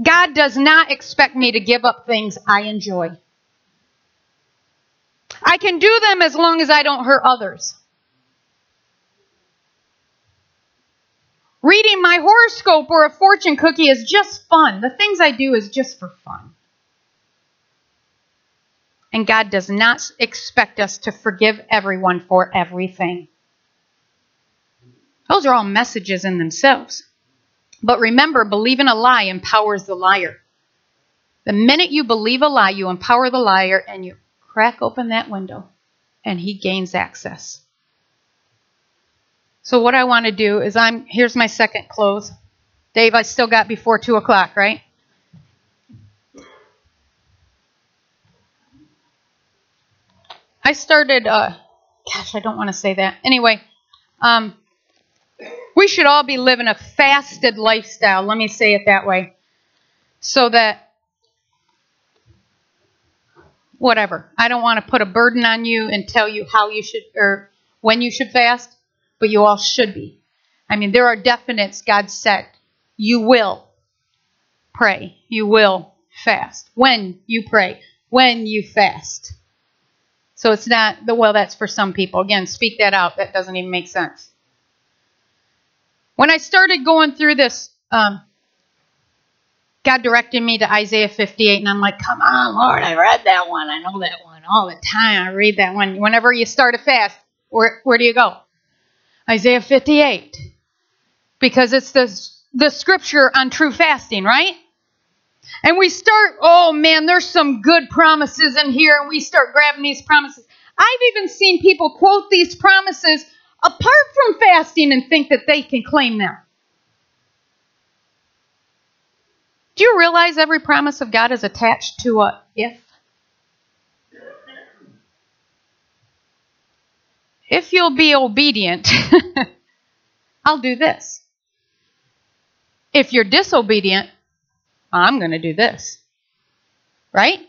God does not expect me to give up things I enjoy. I can do them as long as I don't hurt others. Reading my horoscope or a fortune cookie is just fun. The things I do is just for fun. And God does not expect us to forgive everyone for everything. Those are all messages in themselves. But remember, believing a lie empowers the liar. The minute you believe a lie, you empower the liar and you crack open that window and he gains access. So what I want to do is I'm here's my second close. Dave, I still got before two o'clock, right? I started uh gosh, I don't want to say that. Anyway, um we should all be living a fasted lifestyle. Let me say it that way. So that whatever. I don't want to put a burden on you and tell you how you should or when you should fast, but you all should be. I mean, there are definites God set. You will pray. You will fast. When you pray. When you fast. So it's not the well, that's for some people. Again, speak that out. That doesn't even make sense. When I started going through this, um, God directed me to Isaiah 58, and I'm like, come on, Lord, I read that one. I know that one all the time. I read that one. Whenever you start a fast, where, where do you go? Isaiah 58. Because it's the, the scripture on true fasting, right? And we start, oh man, there's some good promises in here, and we start grabbing these promises. I've even seen people quote these promises apart from fasting and think that they can claim them. Do you realize every promise of God is attached to a if? If you'll be obedient, I'll do this. If you're disobedient, I'm going to do this. Right?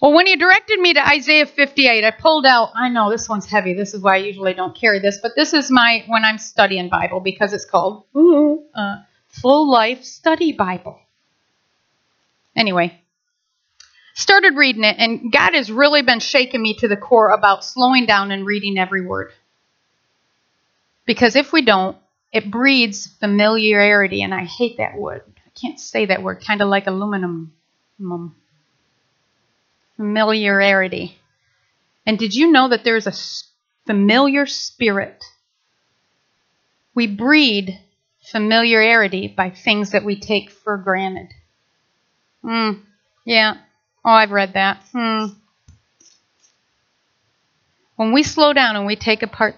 Well, when he directed me to Isaiah 58, I pulled out, I know this one's heavy. This is why I usually don't carry this, but this is my, when I'm studying Bible, because it's called ooh, uh, Full Life Study Bible. Anyway, started reading it, and God has really been shaking me to the core about slowing down and reading every word. Because if we don't, it breeds familiarity, and I hate that word. I can't say that word, kind of like aluminum familiarity. And did you know that there's a familiar spirit? We breed familiarity by things that we take for granted. Hmm. Yeah. Oh, I've read that. Hmm. When we slow down and we take apart,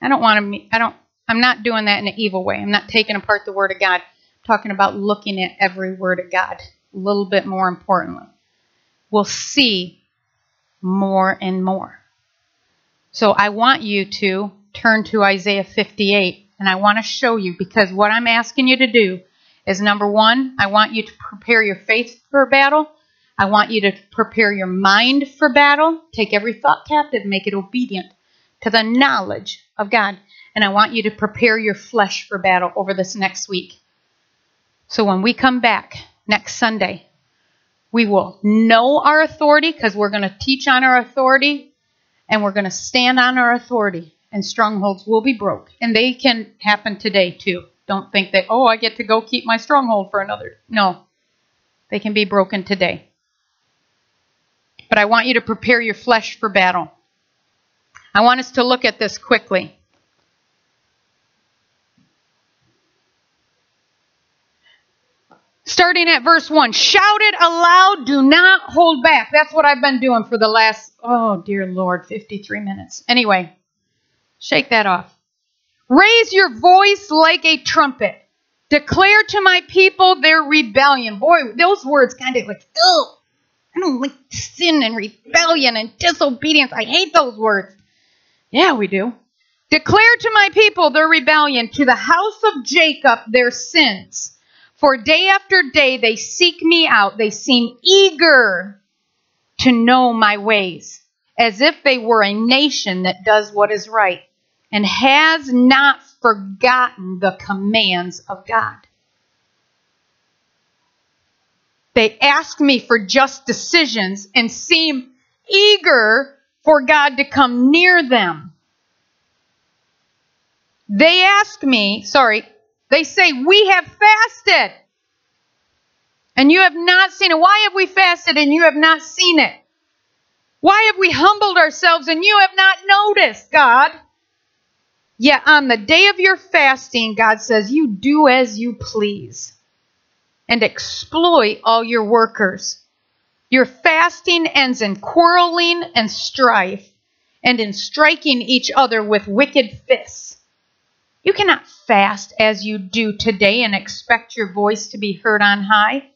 I don't want to. I don't. I'm not doing that in an evil way. I'm not taking apart the Word of God. I'm talking about looking at every Word of God a little bit more importantly We'll see more and more. So I want you to turn to Isaiah 58 and I want to show you because what I'm asking you to do is number one, I want you to prepare your faith for battle. I want you to prepare your mind for battle. Take every thought captive, make it obedient to the knowledge of God. And I want you to prepare your flesh for battle over this next week. So when we come back next Sunday, we will know our authority because we're going to teach on our authority and we're going to stand on our authority, and strongholds will be broke. And they can happen today too. Don't think that, oh, I get to go keep my stronghold for another. No, they can be broken today. But I want you to prepare your flesh for battle. I want us to look at this quickly. starting at verse 1 shout it aloud do not hold back. That's what i've been doing for the last oh dear lord 53 minutes. Anyway shake that off. Raise your voice like a trumpet. Declare to my people their rebellion. Boy those words kind of like oh i don't like sin and rebellion and disobedience i hate those words yeah we do declare to my people their rebellion to the house of jacob their sins for day after day they seek me out. They seem eager to know my ways, as if they were a nation that does what is right and has not forgotten the commands of God. They ask me for just decisions and seem eager for God to come near them. They ask me, sorry, they say, We have fasted. And you have not seen it. Why have we fasted and you have not seen it? Why have we humbled ourselves and you have not noticed, God? Yet on the day of your fasting, God says, You do as you please and exploit all your workers. Your fasting ends in quarreling and strife and in striking each other with wicked fists. You cannot fast as you do today and expect your voice to be heard on high.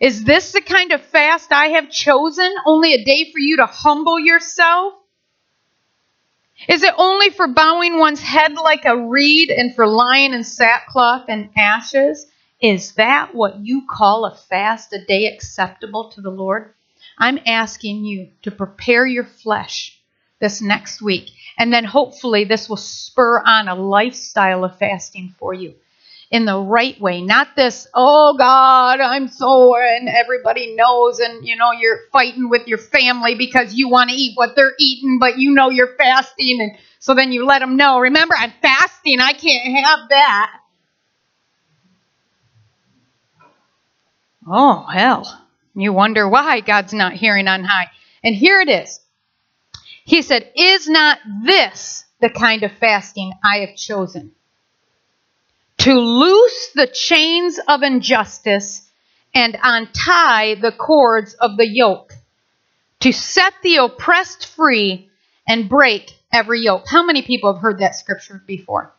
Is this the kind of fast I have chosen? Only a day for you to humble yourself? Is it only for bowing one's head like a reed and for lying in sackcloth and ashes? Is that what you call a fast, a day acceptable to the Lord? I'm asking you to prepare your flesh this next week. And then hopefully this will spur on a lifestyle of fasting for you in the right way, not this, oh God, I'm sore and everybody knows and you know you're fighting with your family because you want to eat what they're eating, but you know you're fasting and so then you let them know, remember I'm fasting, I can't have that. Oh, hell. You wonder why God's not hearing on high. And here it is. He said, Is not this the kind of fasting I have chosen? To loose the chains of injustice and untie the cords of the yoke, to set the oppressed free and break every yoke. How many people have heard that scripture before?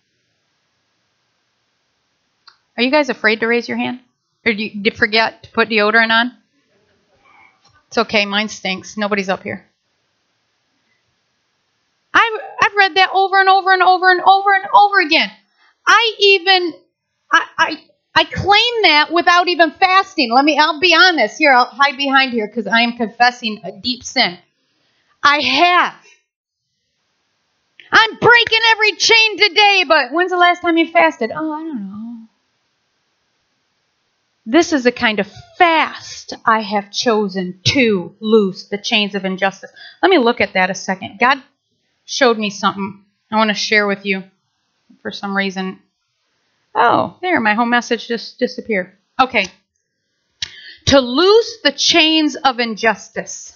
Are you guys afraid to raise your hand? Or do you, did you forget to put deodorant on? It's okay, mine stinks. Nobody's up here. I've, I've read that over and over and over and over and over again. I even, I, I, I claim that without even fasting. Let me, I'll be honest. Here, I'll hide behind here because I am confessing a deep sin. I have. I'm breaking every chain today, but when's the last time you fasted? Oh, I don't know. This is the kind of fast I have chosen to loose the chains of injustice. Let me look at that a second. God showed me something I want to share with you for some reason. Oh, there, my whole message just disappeared. Okay. To loose the chains of injustice.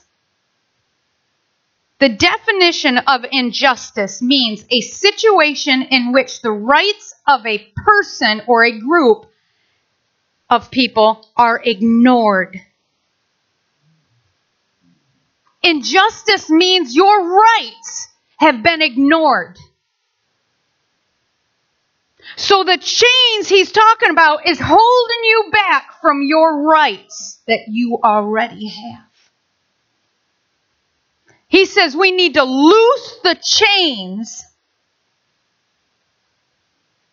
The definition of injustice means a situation in which the rights of a person or a group of people are ignored. Injustice means your rights have been ignored. So the chains he's talking about is holding you back from your rights that you already have. He says we need to loose the chains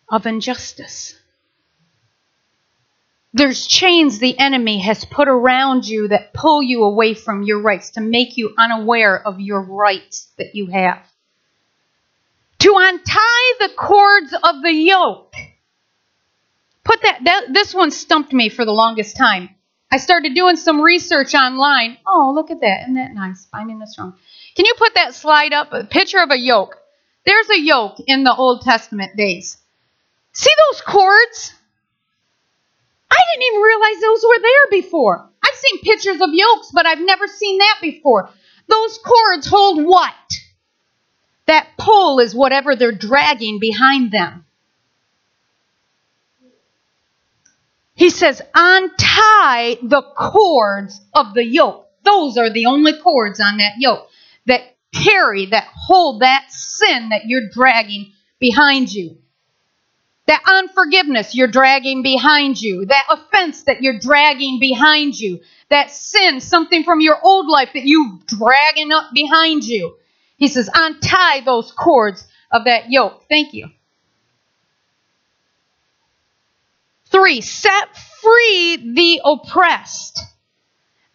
of injustice. There's chains the enemy has put around you that pull you away from your rights, to make you unaware of your rights that you have. To untie the cords of the yoke. Put that, that this one stumped me for the longest time. I started doing some research online. Oh, look at that. Isn't that nice? Finding this wrong. Can you put that slide up? A picture of a yoke. There's a yoke in the Old Testament days. See those cords? I didn't even realize those were there before. I've seen pictures of yokes, but I've never seen that before. Those cords hold what? That pull is whatever they're dragging behind them. He says, untie the cords of the yoke. Those are the only cords on that yoke that carry, that hold that sin that you're dragging behind you. That unforgiveness you're dragging behind you. That offense that you're dragging behind you. That sin, something from your old life that you're dragging up behind you. He says, untie those cords of that yoke. Thank you. Three, set free the oppressed.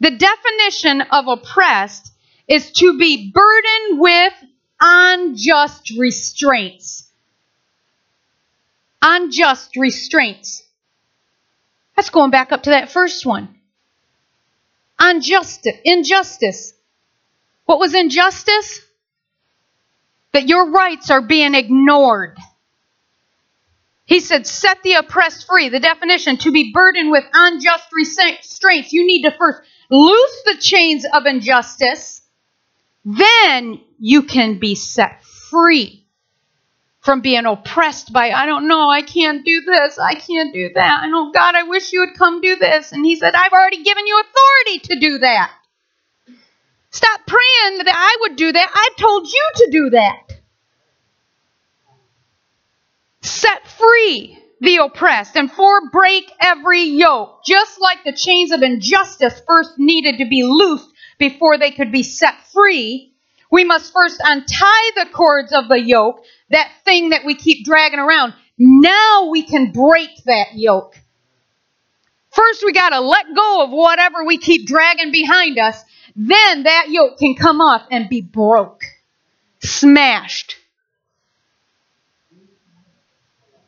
The definition of oppressed is to be burdened with unjust restraints unjust restraints. That's going back up to that first one. Unjustice, injustice. What was injustice? That your rights are being ignored. He said, set the oppressed free. The definition, to be burdened with unjust restraints. You need to first loose the chains of injustice. Then you can be set free from being oppressed by, I don't know, I can't do this, I can't do that. I know, oh, God, I wish you would come do this. And he said, I've already given you authority to do that. Stop praying that I would do that. I've told you to do that. Set free the oppressed and for break every yoke. Just like the chains of injustice first needed to be loosed before they could be set free, we must first untie the cords of the yoke that thing that we keep dragging around. Now we can break that yoke. First, we got to let go of whatever we keep dragging behind us. Then that yoke can come off and be broke. smashed.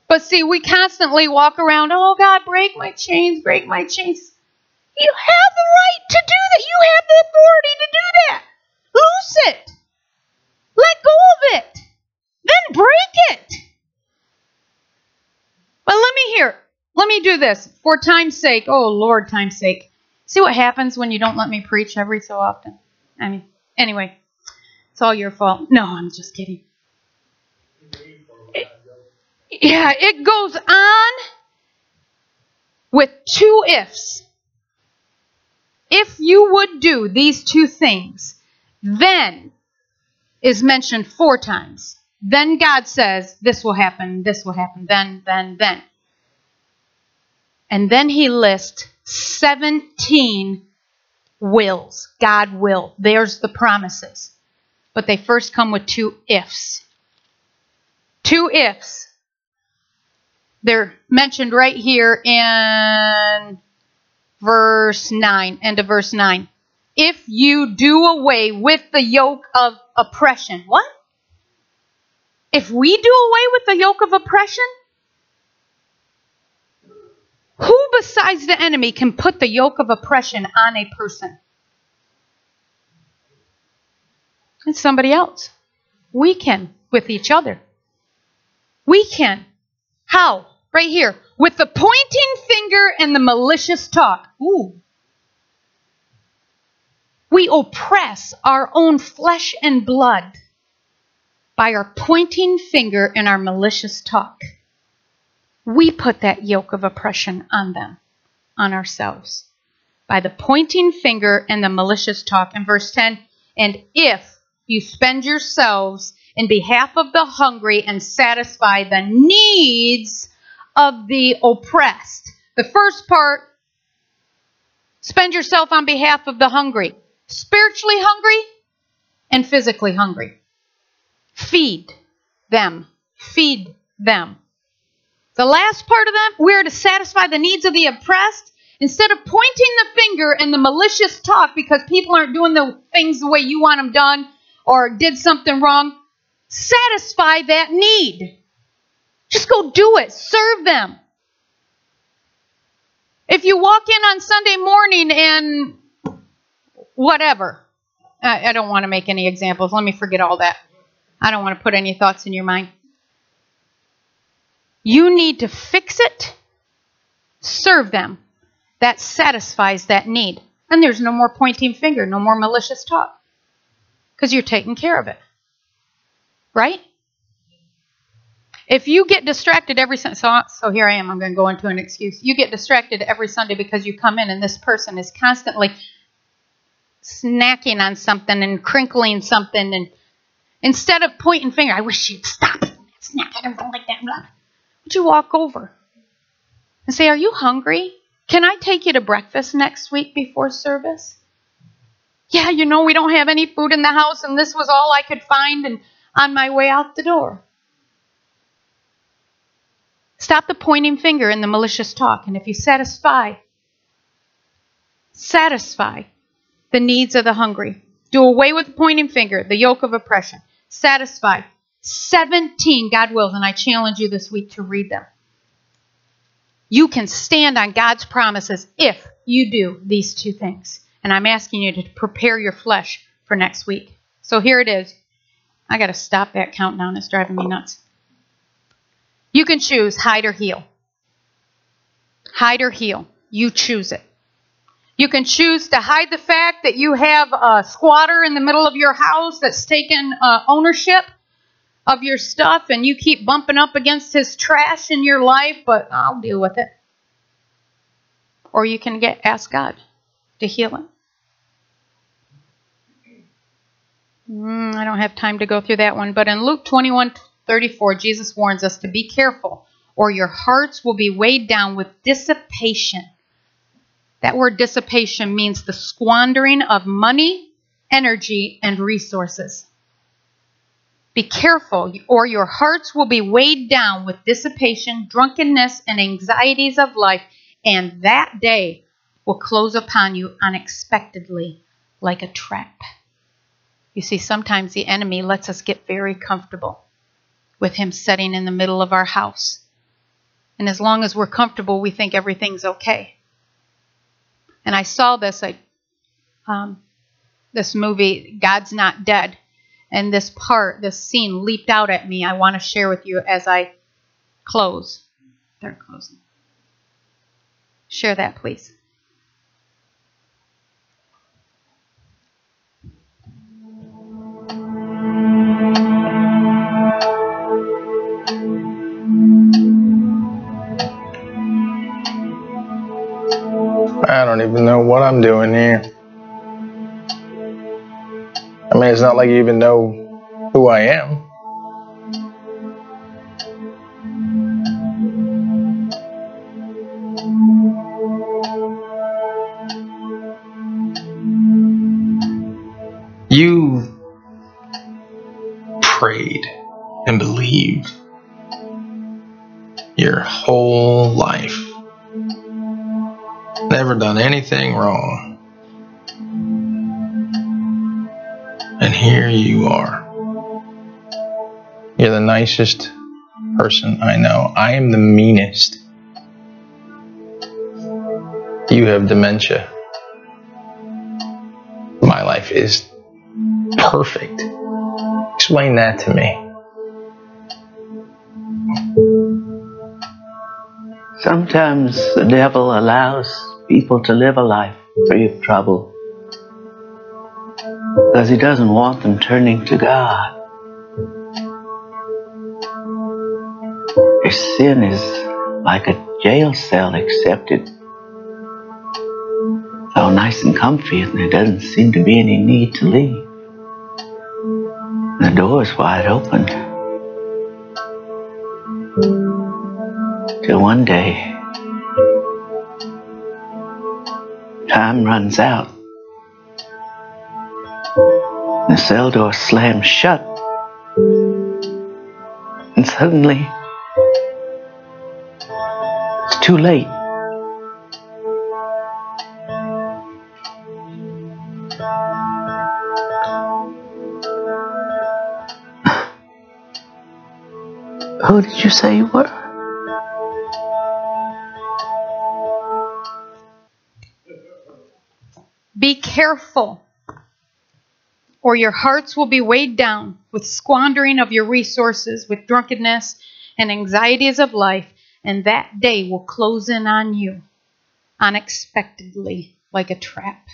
But see, we constantly walk around, oh God, break my chains, break my chains. You have the right to do that. You have the authority to do that. Loose it. Let go of it. Then break it. But let me hear. Let me do this for time's sake. Oh, Lord, time's sake. See what happens when you don't let me preach every so often? I mean, anyway, it's all your fault. No, I'm just kidding. It, yeah, it goes on with two ifs. If you would do these two things, then is mentioned four times. Then God says, This will happen, this will happen, then, then, then. And then he lists 17 wills. God will. There's the promises. But they first come with two ifs. Two ifs. They're mentioned right here in verse 9, end of verse 9. If you do away with the yoke of oppression. What? If we do away with the yoke of oppression, who besides the enemy can put the yoke of oppression on a person? It's somebody else. We can with each other. We can. How? Right here. With the pointing finger and the malicious talk. Ooh. We oppress our own flesh and blood by our pointing finger and our malicious talk. We put that yoke of oppression on them, on ourselves, by the pointing finger and the malicious talk. In verse 10, and if you spend yourselves in behalf of the hungry and satisfy the needs of the oppressed. The first part, spend yourself on behalf of the hungry, spiritually hungry and physically hungry. Feed them. Feed them. The last part of them, we're to satisfy the needs of the oppressed instead of pointing the finger and the malicious talk because people aren't doing the things the way you want them done or did something wrong. Satisfy that need. Just go do it. Serve them. If you walk in on Sunday morning and whatever, I, I don't want to make any examples. Let me forget all that. I don't want to put any thoughts in your mind. You need to fix it, serve them. That satisfies that need. And there's no more pointing finger, no more malicious talk. Because you're taking care of it. Right? If you get distracted every Sunday, so, so here I am, I'm going to go into an excuse. You get distracted every Sunday because you come in and this person is constantly snacking on something and crinkling something and Instead of pointing finger, I wish you'd stop snap. I like that. Blah. Would you walk over and say, Are you hungry? Can I take you to breakfast next week before service? Yeah, you know, we don't have any food in the house, and this was all I could find and on my way out the door. Stop the pointing finger and the malicious talk. And if you satisfy, satisfy the needs of the hungry, do away with the pointing finger, the yoke of oppression satisfied. 17 God wills, and I challenge you this week to read them. You can stand on God's promises if you do these two things. And I'm asking you to prepare your flesh for next week. So here it is. I got to stop that countdown. It's driving me nuts. You can choose hide or heal. Hide or heal. You choose it. You can choose to hide the fact that you have a squatter in the middle of your house that's taken uh, ownership of your stuff and you keep bumping up against his trash in your life, but I'll deal with it. Or you can get ask God to heal him. Mm, I don't have time to go through that one, but in Luke 21 34, Jesus warns us to be careful, or your hearts will be weighed down with dissipation that word dissipation means the squandering of money, energy, and resources. Be careful, or your hearts will be weighed down with dissipation, drunkenness, and anxieties of life, and that day will close upon you unexpectedly like a trap. You see, sometimes the enemy lets us get very comfortable with him sitting in the middle of our house. And as long as we're comfortable, we think everything's okay. And I saw this, I, um, this movie, God's Not Dead, and this part, this scene leaped out at me. I want to share with you as I close. They're closing. Share that, please. I don't even know what I'm doing here. I mean, it's not like you even know who I am. Nicest person I know. I am the meanest. You have dementia. My life is perfect. Explain that to me. Sometimes the devil allows people to live a life free of trouble because he doesn't want them turning to God. Their sin is like a jail cell, except it's all nice and comfy, and there doesn't seem to be any need to leave. The door is wide open. Till one day, time runs out. The cell door slams shut. And suddenly, too late. Who did you say you were? Be careful, or your hearts will be weighed down with squandering of your resources, with drunkenness and anxieties of life, and that day will close in on you unexpectedly like a trap.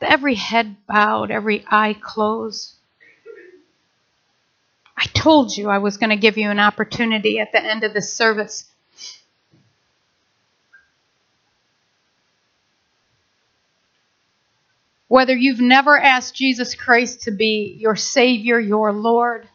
Every head bowed, every eye closed. I told you I was going to give you an opportunity at the end of this service. Whether you've never asked Jesus Christ to be your Savior, your Lord,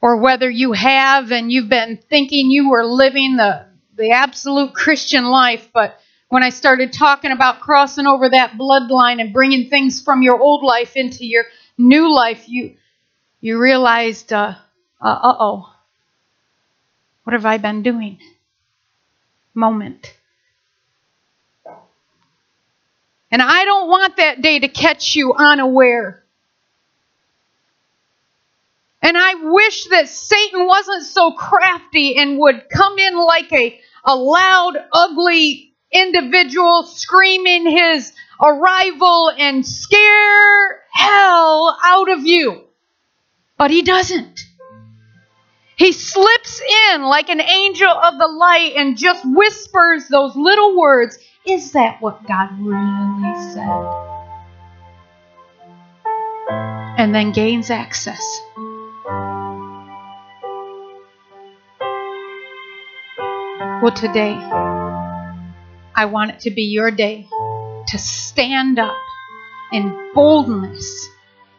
or whether you have and you've been thinking you were living the, the absolute Christian life, but when I started talking about crossing over that bloodline and bringing things from your old life into your new life, you you realized, uh oh, what have I been doing? Moment. And I don't want that day to catch you unaware. And I wish that Satan wasn't so crafty and would come in like a, a loud, ugly individual screaming his arrival and scare hell out of you. But he doesn't. He slips in like an angel of the light and just whispers those little words. Is that what God really said? And then gains access. Well, today, I want it to be your day to stand up in boldness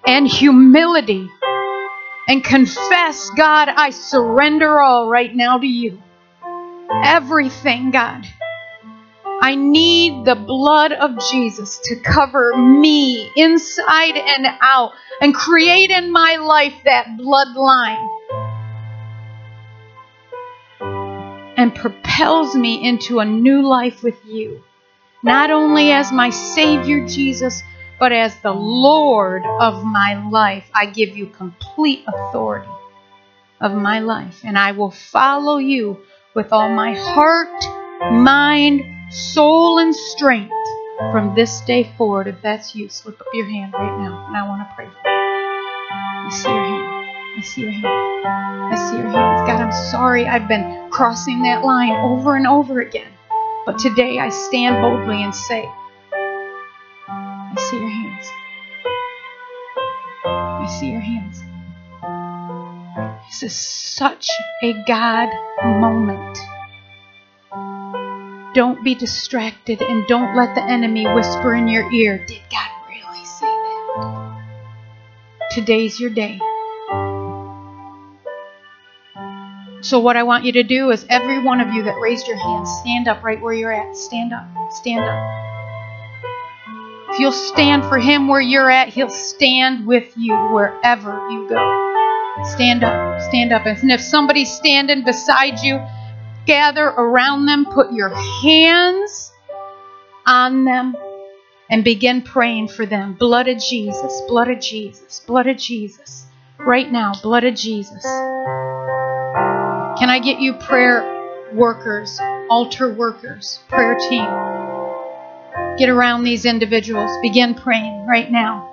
and humility and confess, God, I surrender all right now to you. Everything, God. I need the blood of Jesus to cover me inside and out and create in my life that bloodline and propels me into a new life with you. Not only as my Savior Jesus, but as the Lord of my life, I give you complete authority of my life, and I will follow you with all my heart, mind, soul, and strength from this day forward. If that's you, slip up your hand right now, and I want to pray for you. I see your hand. I see your hand. I see your hands. God, I'm sorry I've been crossing that line over and over again. But today I stand boldly and say, I see your hands. I see your hands. This is such a God moment. Don't be distracted and don't let the enemy whisper in your ear, Did God really say that? Today's your day. So, what I want you to do is, every one of you that raised your hand, stand up right where you're at. Stand up. Stand up. If you'll stand for Him where you're at, He'll stand with you wherever you go. Stand up. Stand up. And if somebody's standing beside you, gather around them, put your hands on them, and begin praying for them. Blood of Jesus, blood of Jesus, blood of Jesus. Right now, blood of Jesus. Can I get you prayer workers, altar workers, prayer team? Get around these individuals. Begin praying right now.